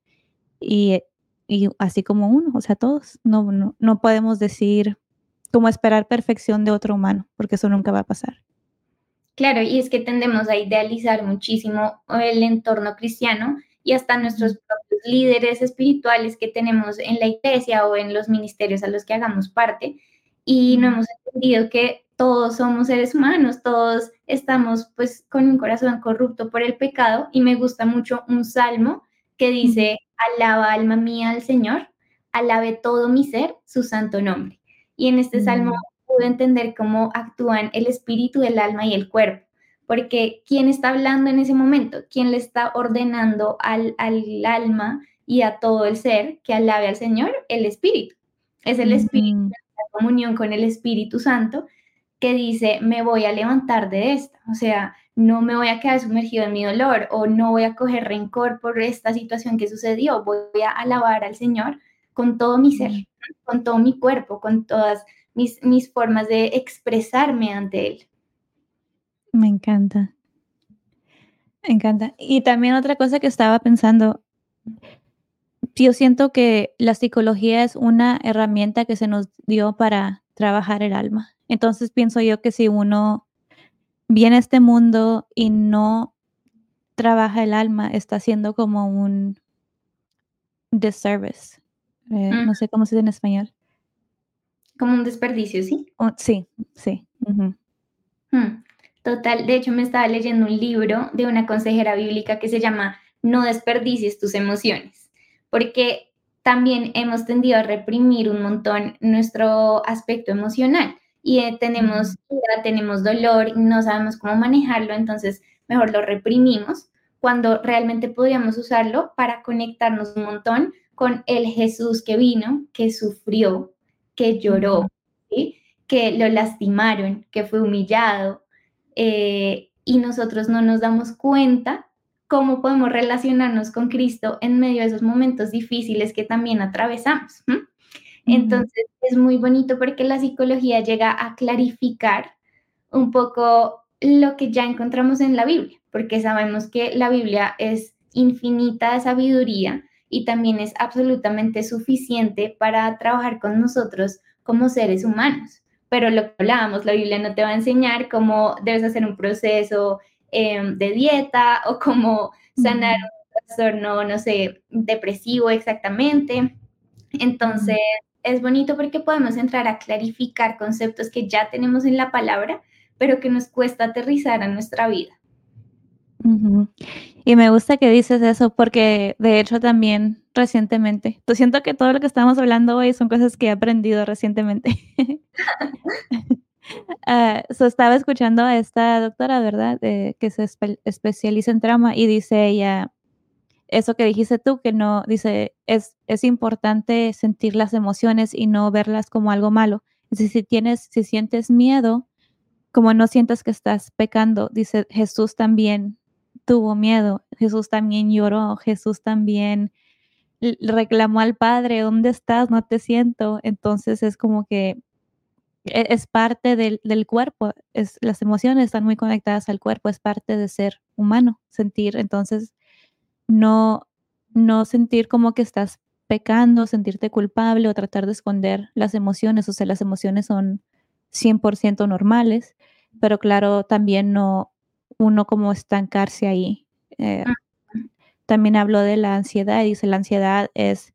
y, y así como uno, o sea, todos, no, no, no podemos decir como esperar perfección de otro humano, porque eso nunca va a pasar. Claro, y es que tendemos a idealizar muchísimo el entorno cristiano y hasta nuestros propios líderes espirituales que tenemos en la iglesia o en los ministerios a los que hagamos parte. Y no hemos entendido que todos somos seres humanos, todos estamos pues con un corazón corrupto por el pecado y me gusta mucho un salmo que dice, alaba alma mía al Señor, alabe todo mi ser su santo nombre. Y en este salmo pude entender cómo actúan el espíritu, el alma y el cuerpo porque ¿quién está hablando en ese momento? ¿Quién le está ordenando al, alma y a todo el ser que alabe al Señor? El Espíritu. Es el Espíritu, la comunión con el Espíritu Santo que dice, me voy a levantar de esta, o sea, no me voy a quedar sumergido en mi dolor o no voy a coger rencor por esta situación que sucedió, voy a alabar al Señor con todo mi ser, con todo mi cuerpo, con todas mis, mis formas de expresarme ante Él. Me encanta. Me encanta. Y también otra cosa que estaba pensando, yo siento que la psicología es una herramienta que se nos dio para trabajar el alma. Entonces pienso yo que si uno viene a este mundo y no trabaja el alma, está haciendo como un disservice. Eh, no sé cómo se dice en español. Como un desperdicio, ¿sí? sí, sí. Total, de hecho me estaba leyendo un libro de una consejera bíblica que se llama No desperdicies tus emociones, porque también hemos tendido a reprimir un montón nuestro aspecto emocional y eh, tenemos tenemos dolor y no sabemos cómo manejarlo, entonces mejor lo reprimimos cuando realmente podríamos usarlo para conectarnos un montón con el Jesús que vino, que sufrió, que lloró, que lo lastimaron, que fue humillado, eh, y nosotros no nos damos cuenta cómo podemos relacionarnos con Cristo en medio de esos momentos difíciles que también atravesamos. Entonces es muy bonito porque la psicología llega a clarificar un poco lo que ya encontramos en la Biblia, porque sabemos que la Biblia es infinita de sabiduría y también es absolutamente suficiente para trabajar con nosotros como seres humanos pero lo que hablábamos, la Biblia no te va a enseñar cómo debes hacer un proceso em, de dieta o cómo sanar un trastorno, no sé, depresivo exactamente. Entonces, es bonito porque podemos entrar a clarificar conceptos que ya tenemos en la palabra, pero que nos cuesta aterrizar a nuestra vida. Y me gusta que dices eso porque de hecho también recientemente, tú siento que todo lo que estamos hablando hoy son cosas que he aprendido recientemente. <laughs> uh, estaba escuchando a esta doctora, ¿verdad? que se especializa en trauma y dice ella, eso que dijiste tú, que no, dice, es, es importante sentir las emociones y no verlas como algo malo. Dice, si tienes, si sientes miedo, como no sientas que estás pecando, dice Jesús también tuvo miedo, Jesús también lloró, Jesús también reclamó al Padre, ¿dónde estás? No te siento. Entonces es como que e, es parte del, cuerpo, es, las emociones están muy conectadas al cuerpo, es parte de ser humano, sentir. Entonces, no, no sentir como que estás pecando, sentirte culpable o tratar de esconder las emociones, o sea, las emociones son 100% normales, pero claro, también no uno como estancarse ahí. Eh, también habló de la ansiedad y dice, la ansiedad es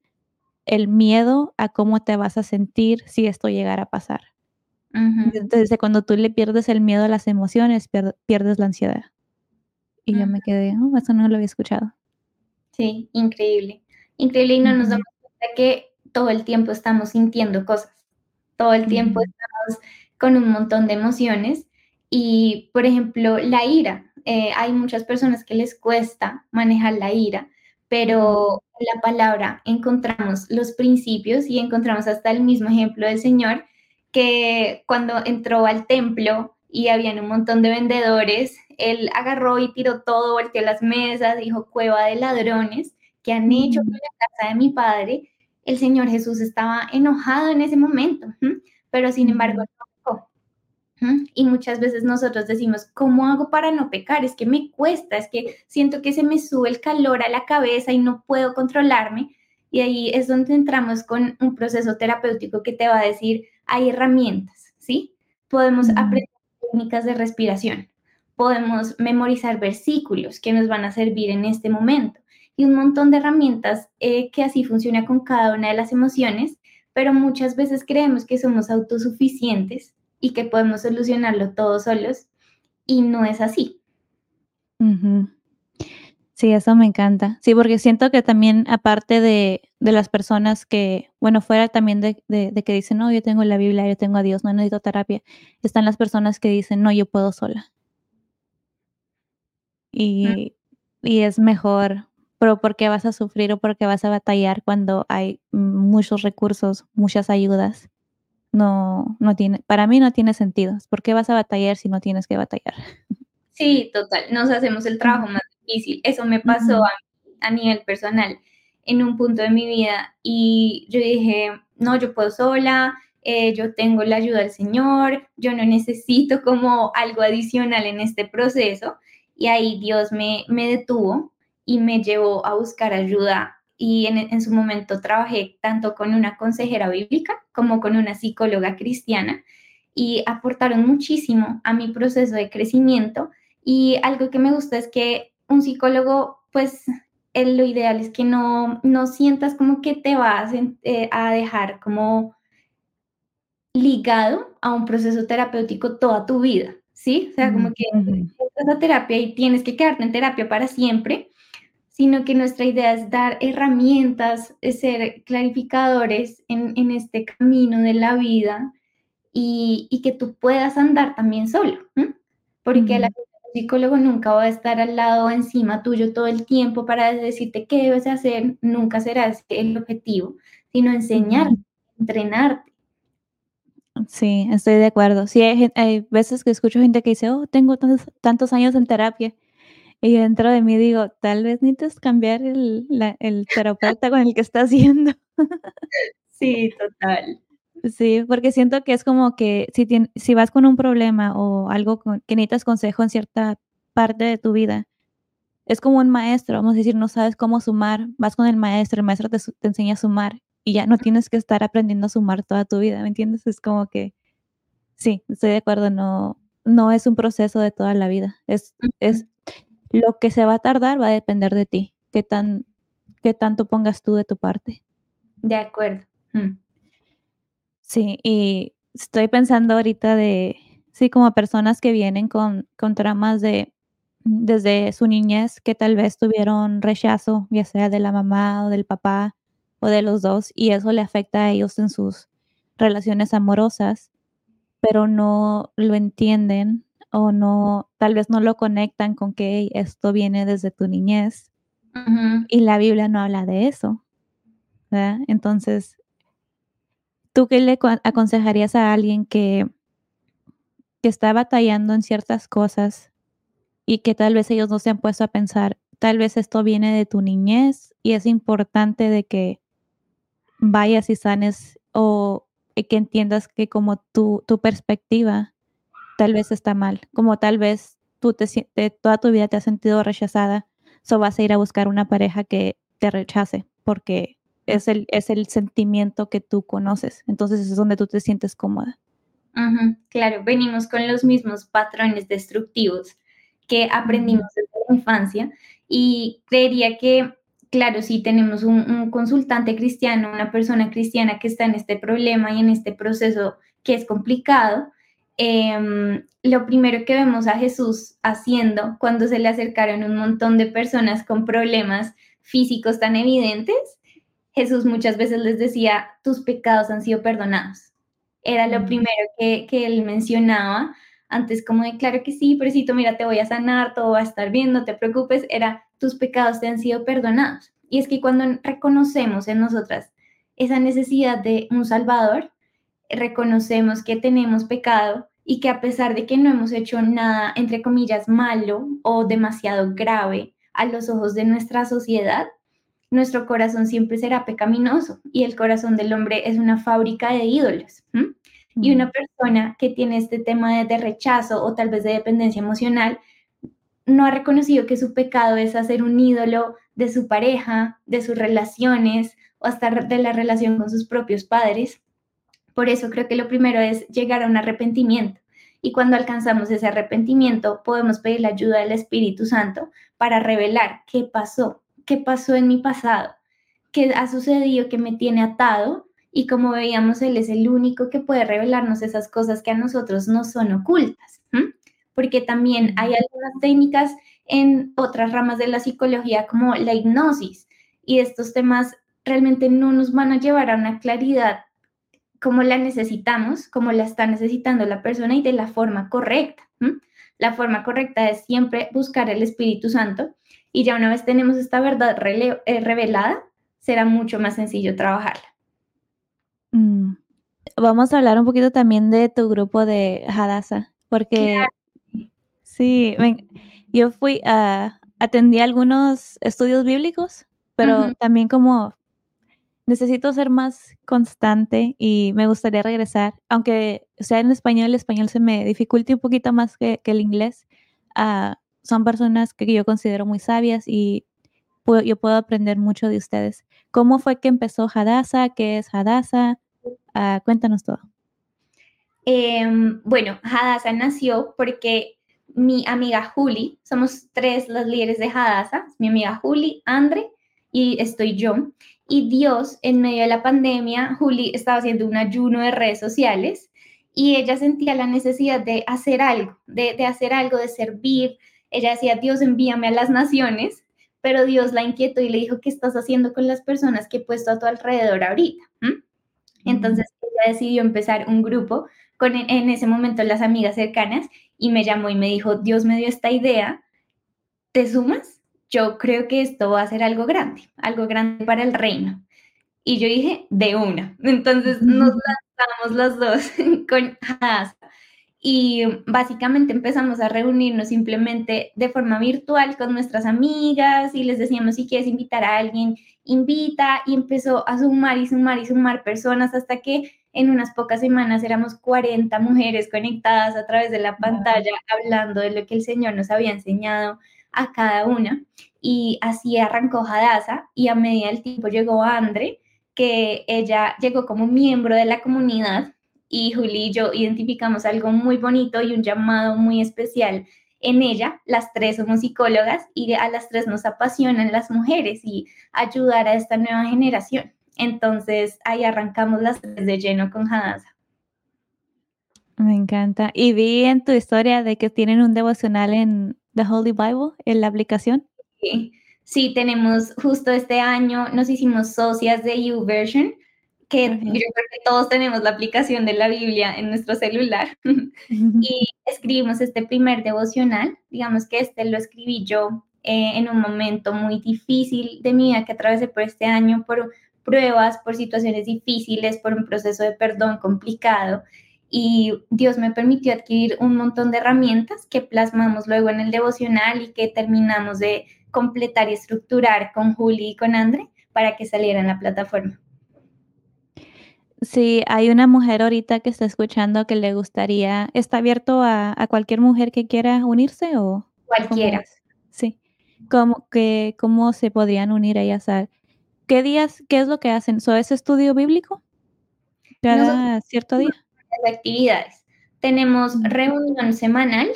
el miedo a cómo te vas a sentir si esto llegara a pasar. Entonces, cuando tú le pierdes el miedo a las emociones, pierdes la ansiedad. Y yo me quedé, oh, eso no lo había escuchado. Sí, increíble. Increíble y no nos damos cuenta que todo el tiempo estamos sintiendo cosas. Todo el tiempo estamos con un montón de emociones. Y, por ejemplo, la ira. Eh, hay muchas personas que les cuesta manejar la ira, pero en la palabra encontramos los principios y encontramos hasta el mismo ejemplo del Señor que cuando entró al templo y habían un montón de vendedores, él agarró y tiró todo, volteó las mesas, dijo cueva de ladrones que han hecho con la casa de mi padre. El Señor Jesús estaba enojado en ese momento, pero sin embargo y muchas veces nosotros decimos, ¿cómo hago para no pecar? Es que me cuesta, es que siento que se me sube el calor a la cabeza y no puedo controlarme. Y ahí es donde entramos con un proceso terapéutico que te va a decir, hay herramientas, ¿sí? Podemos aprender técnicas de respiración, podemos memorizar versículos que nos van a servir en este momento y un montón de herramientas eh, que así funciona con cada una de las emociones, pero muchas veces creemos que somos autosuficientes y que podemos solucionarlo todos solos y no es así. Sí, eso me encanta. Sí, porque siento que también aparte de, las personas que, bueno, fuera también de, que dicen, no, yo tengo la Biblia, yo tengo a Dios, no necesito terapia, están las personas que dicen, no, yo puedo sola. Y, y es mejor, pero ¿por qué vas a sufrir o por qué vas a batallar cuando hay muchos recursos, muchas ayudas? No, no tiene, para mí no tiene sentido. ¿Por qué vas a batallar si no tienes que batallar? <laughs> Sí, total, nos hacemos el trabajo más difícil. Eso me pasó a, nivel personal en un punto de mi vida y yo dije, no, yo puedo sola, eh, yo tengo la ayuda del Señor, yo no necesito como algo adicional en este proceso. Y ahí Dios me, me detuvo y me llevó a buscar ayuda. Y en, en su momento trabajé tanto con una consejera bíblica como con una psicóloga cristiana y aportaron muchísimo a mi proceso de crecimiento. Y algo que me gusta es que un psicólogo, pues lo ideal es que no, no sientas como que te vas eh, a dejar como ligado a un proceso terapéutico toda tu vida, ¿sí? O sea, como que estás a terapia y tienes que quedarte en terapia para siempre, sino que nuestra idea es dar herramientas, ser clarificadores en, en este camino de la vida y, y, que tú puedas andar también solo, porque la psicólogo nunca va a estar al lado encima tuyo todo el tiempo para decirte qué debes hacer, nunca será el objetivo, sino enseñar, entrenarte. Sí, estoy de acuerdo. Sí, hay, veces que escucho gente que dice, oh, tengo tantos, tantos, años en terapia. Y dentro de mí digo, tal vez necesitas cambiar el, el terapeuta con el que estás yendo. <laughs> Sí, total. Sí, porque siento que es como que si, si vas con un problema o algo que necesitas consejo en cierta parte de tu vida, es como un maestro, vamos a decir, no sabes cómo sumar, vas con el maestro, el maestro te, enseña a sumar y ya no tienes que estar aprendiendo a sumar toda tu vida, ¿me entiendes? Es como que, sí, estoy de acuerdo, no, no es un proceso de toda la vida, es, es lo que se va a tardar va a depender de ti, qué, tan, qué tanto pongas tú de tu parte. De acuerdo. Mm. Sí, y estoy pensando ahorita de, sí, como personas que vienen con, con tramas de desde su niñez que tal vez tuvieron rechazo, ya sea de la mamá o del papá o de los dos, y eso le afecta a ellos en sus relaciones amorosas, pero no lo entienden o no, tal vez no lo conectan con que esto viene desde tu niñez. Y la Biblia no habla de eso. ¿verdad? Entonces, ¿Tú qué le aconsejarías a alguien que, que está batallando en ciertas cosas y que tal vez ellos no se han puesto a pensar, tal vez esto viene de tu niñez y es importante de que vayas y sanes o que entiendas que como tu, tu perspectiva tal vez está mal, como tal vez tú te, toda tu vida te has sentido rechazada, so vas a ir a buscar una pareja que, te rechace, porque es el, es el sentimiento que tú conoces. Entonces es donde tú te sientes cómoda. claro, venimos con los mismos patrones destructivos que aprendimos desde la infancia y creería que, claro, si tenemos un, consultante cristiano, una persona cristiana que está en este problema y en este proceso que es complicado, em, lo primero que vemos a Jesús haciendo cuando se le acercaron un montón de personas con problemas físicos tan evidentes, Jesús muchas veces les decía, tus pecados han sido perdonados. Era lo primero que, que él mencionaba antes como de, claro que sí, Presito, mira, te voy a sanar, todo va a estar bien, no te preocupes, era, tus pecados te han sido perdonados. Y es que cuando reconocemos en nosotras esa necesidad de un Salvador, reconocemos que tenemos pecado y que a pesar de que no hemos hecho nada, entre comillas, malo o demasiado grave a los ojos de nuestra sociedad, nuestro corazón siempre será pecaminoso y el corazón del hombre es una fábrica de ídolos. Y una persona que tiene este tema de, rechazo o tal vez de dependencia emocional no ha reconocido que su pecado es hacer un ídolo de su pareja, de sus relaciones o hasta de la relación con sus propios padres. Por eso creo que lo primero es llegar a un arrepentimiento. Y cuando alcanzamos ese arrepentimiento, podemos pedir la ayuda del Espíritu Santo para revelar qué pasó, qué pasó en mi pasado, qué ha sucedido que me tiene atado. Y como veíamos, Él es el único que puede revelarnos esas cosas que a nosotros no son ocultas, porque también hay algunas técnicas en otras ramas de la psicología como la hipnosis. Y estos temas realmente no nos van a llevar a una claridad como la necesitamos, como la está necesitando la persona y de la forma correcta. La forma correcta es siempre buscar el Espíritu Santo y ya una vez tenemos esta verdad eh, revelada, será mucho más sencillo trabajarla. Mm, vamos a hablar un poquito también de tu grupo de Hadassah, porque sí, yo fui a, atendí algunos estudios bíblicos, pero también como necesito ser más constante y me gustaría regresar, aunque sea en español, el español se me dificulta un poquito más que, el inglés. Ah, son personas que yo considero muy sabias y yo puedo aprender mucho de ustedes. ¿Cómo fue que empezó Hadassah? ¿Qué es Hadassah? Ah, cuéntanos todo. Em, bueno, Hadassah nació porque mi amiga Juli, somos tres los líderes de Hadassah, mi amiga Juli, Andre y estoy yo. Y Dios, en medio de la pandemia, Juli estaba haciendo un ayuno de redes sociales y ella sentía la necesidad de hacer algo, de, de hacer algo, de servir. Ella decía, Dios, envíame a las naciones, pero Dios la inquietó y le dijo, ¿qué estás haciendo con las personas que he puesto a tu alrededor ahorita? Entonces ella decidió empezar un grupo con en ese momento las amigas cercanas y me llamó y me dijo, Dios me dio esta idea, ¿te sumas? Yo creo que esto va a ser algo grande, algo grande para el reino. Y yo dije, de una. Entonces nos lanzamos los dos <laughs> con Hadassah y básicamente empezamos a reunirnos simplemente de forma virtual con nuestras amigas y les decíamos si quieres invitar a alguien, invita. Y empezó a sumar y sumar y sumar personas hasta que en unas pocas semanas éramos 40 mujeres conectadas a través de la pantalla hablando de lo que el Señor nos había enseñado a cada una y así arrancó Hadassah y a medida del tiempo llegó Andre que ella llegó como miembro de la comunidad y Juli y yo identificamos algo muy bonito y un llamado muy especial en ella. Las tres somos psicólogas y a las tres nos apasionan las mujeres y ayudar a esta nueva generación. Entonces ahí arrancamos las de lleno con Hadassah. Me encanta. Y vi en tu historia de que tienen un devocional en The Holy Bible, en la aplicación. Sí, sí tenemos justo este año, nos hicimos socias de YouVersion que yo creo que todos tenemos la aplicación de la Biblia en nuestro celular. <laughs> Y escribimos este primer devocional, digamos que este lo escribí yo eh, en un momento muy difícil de mi vida que atravesé por este año, por pruebas, por situaciones difíciles, por un proceso de perdón complicado y Dios me permitió adquirir un montón de herramientas que plasmamos luego en el devocional y que terminamos de completar y estructurar con Juli y con Andre para que saliera en la plataforma. Si hay una mujer ahorita que está escuchando que le gustaría, ¿está abierto a, cualquier mujer que quiera unirse o? Cualquiera. Sí. cómo, que, cómo se podrían unir ellas a... ¿Qué días, qué es lo que hacen? ¿So es estudio bíblico? Cada cierto día. Actividades. Tenemos reunión semanal.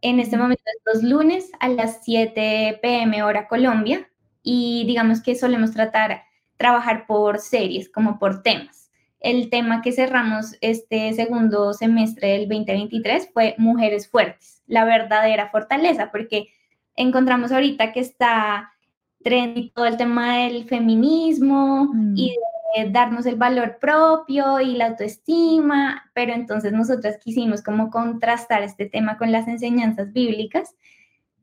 En este momento es los lunes a las 7 pm hora Colombia. Y digamos que solemos tratar, trabajar por series, como por temas. El tema que cerramos este segundo semestre del 2023 fue Mujeres Fuertes, la verdadera fortaleza, porque encontramos ahorita que está trendy todo el tema del feminismo y mm. De darnos el valor propio y la autoestima, pero entonces nosotras quisimos como contrastar este tema con las enseñanzas bíblicas.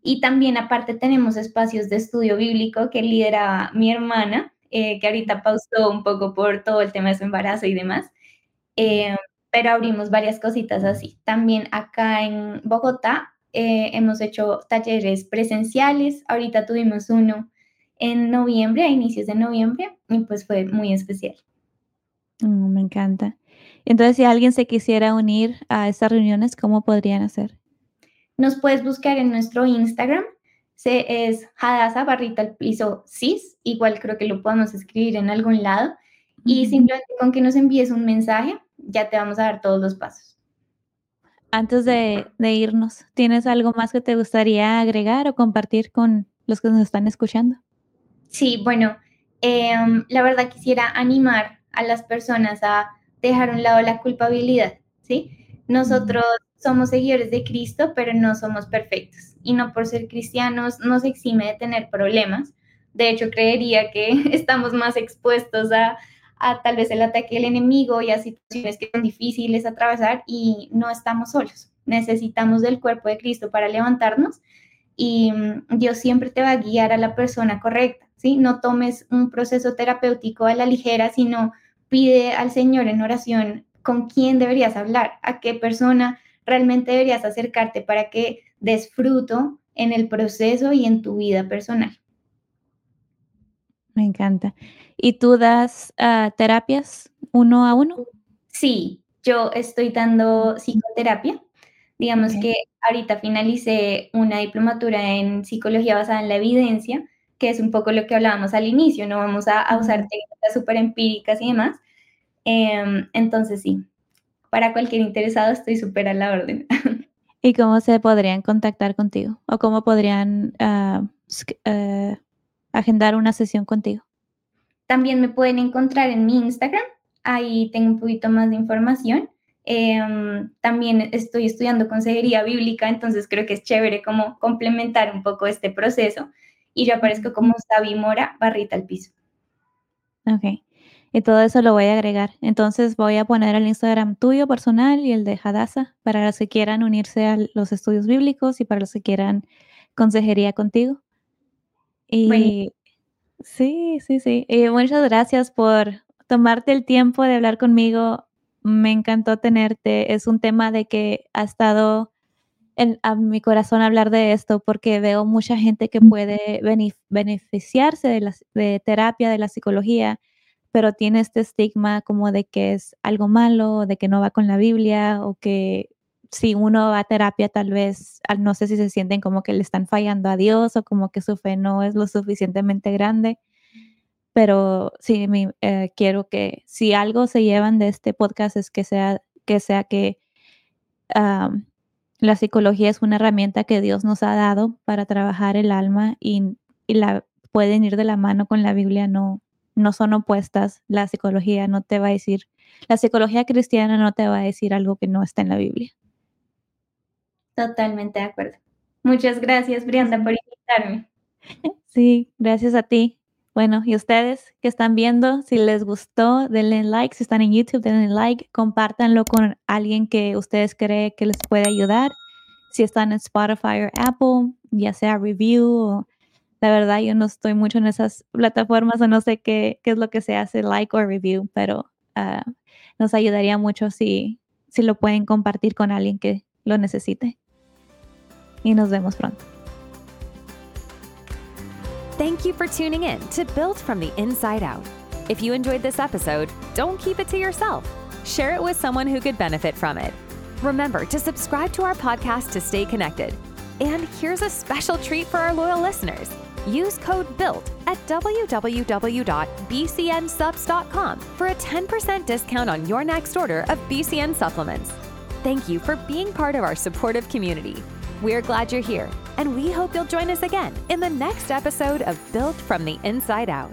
Y también aparte tenemos espacios de estudio bíblico que lidera mi hermana, eh, que ahorita pausó un poco por todo el tema de su embarazo y demás, eh, pero abrimos varias cositas así. También acá en Bogotá eh, hemos hecho talleres presenciales, ahorita tuvimos uno en noviembre, a inicios de noviembre, y pues fue muy especial. Mm, me encanta. Entonces, si alguien se quisiera unir a estas reuniones, ¿cómo podrían hacer? Nos puedes buscar en nuestro Instagram, se, es Hadasa barrita al piso cis, igual creo que lo podemos escribir en algún lado, y simplemente con que nos envíes un mensaje, ya te vamos a dar todos los pasos. Antes de, de irnos, ¿tienes algo más que te gustaría agregar o compartir con los que nos están escuchando? Sí, bueno, em, la verdad quisiera animar a las personas a dejar a un lado la culpabilidad, ¿sí? Nosotros somos seguidores de Cristo, pero no somos perfectos. Y no por ser cristianos nos exime de tener problemas. De hecho, creería que <laughs> estamos más expuestos a, a tal vez el ataque del enemigo y a situaciones que son difíciles atravesar y no estamos solos. Necesitamos del cuerpo de Cristo para levantarnos y mm, Dios siempre te va a guiar a la persona correcta. ¿sí? No tomes un proceso terapéutico a la ligera, sino pide al Señor en oración con quién deberías hablar, a qué persona realmente deberías acercarte para que des fruto en el proceso y en tu vida personal. Me encanta. ¿Y tú das ah, terapias uno a uno? Sí, yo estoy dando psicoterapia. Digamos que ahorita finalicé una diplomatura en psicología basada en la evidencia que es un poco lo que hablábamos al inicio, no vamos a, usar técnicas súper empíricas y demás. Em, entonces sí, para cualquier interesado estoy súper a la orden. <laughs> ¿Y cómo se podrían contactar contigo? ¿O cómo podrían ah, eh, agendar una sesión contigo? También me pueden encontrar en mi Instagram, ahí tengo un poquito más de información. Em, también estoy estudiando consejería bíblica, entonces creo que es chévere como complementar un poco este proceso y yo aparezco como Sabi Mora, barrita al piso. Ok. Y todo eso lo voy a agregar. Entonces voy a poner el Instagram tuyo personal y el de Hadassah para los que quieran unirse a los estudios bíblicos y para los que quieran consejería contigo. Y sí, sí, sí. Y muchas gracias por tomarte el tiempo de hablar conmigo. Me encantó tenerte. Es un tema de que ha estado a mi corazón hablar de esto porque veo mucha gente que puede beneficiarse de, la, de terapia, de la psicología, pero tiene este estigma como de que es algo malo, de que no va con la Biblia o que si uno va a terapia tal vez, no sé si se sienten como que le están fallando a Dios o como que su fe no es lo suficientemente grande. Pero sí, eh, quiero que si algo se llevan de este podcast es que sea que, sea que la psicología es una herramienta que Dios nos ha dado para trabajar el alma y, la pueden ir de la mano con la Biblia, no, no son opuestas. La psicología no te va a decir, la psicología cristiana no te va a decir algo que no está en la Biblia. Totalmente de acuerdo. Muchas gracias, Brianda, por <laughs> invitarme. Sí, gracias a ti. Bueno, y ustedes que están viendo, si les gustó, denle like. Si están en YouTube, denle like. Compártanlo con alguien que ustedes creen que les puede ayudar. Si están en Spotify o Apple, ya sea review la verdad yo no estoy mucho en esas plataformas o no sé qué, qué es lo que se hace, like o review, pero ah, nos ayudaría mucho si, si lo pueden compartir con alguien que lo necesite. Y nos vemos pronto. Thank you for tuning in to Build from the Inside Out. If you enjoyed this episode, don't keep it to yourself. Share it with someone who could benefit from it. Remember to subscribe to our podcast to stay connected. And here's a special treat for our loyal listeners. Use code BUILT at www.bcnsubs.com for a 10% discount on your next order of BCN supplements. Thank you for being part of our supportive community. We're glad you're here, and we hope you'll join us again in the next episode of Built from the Inside Out.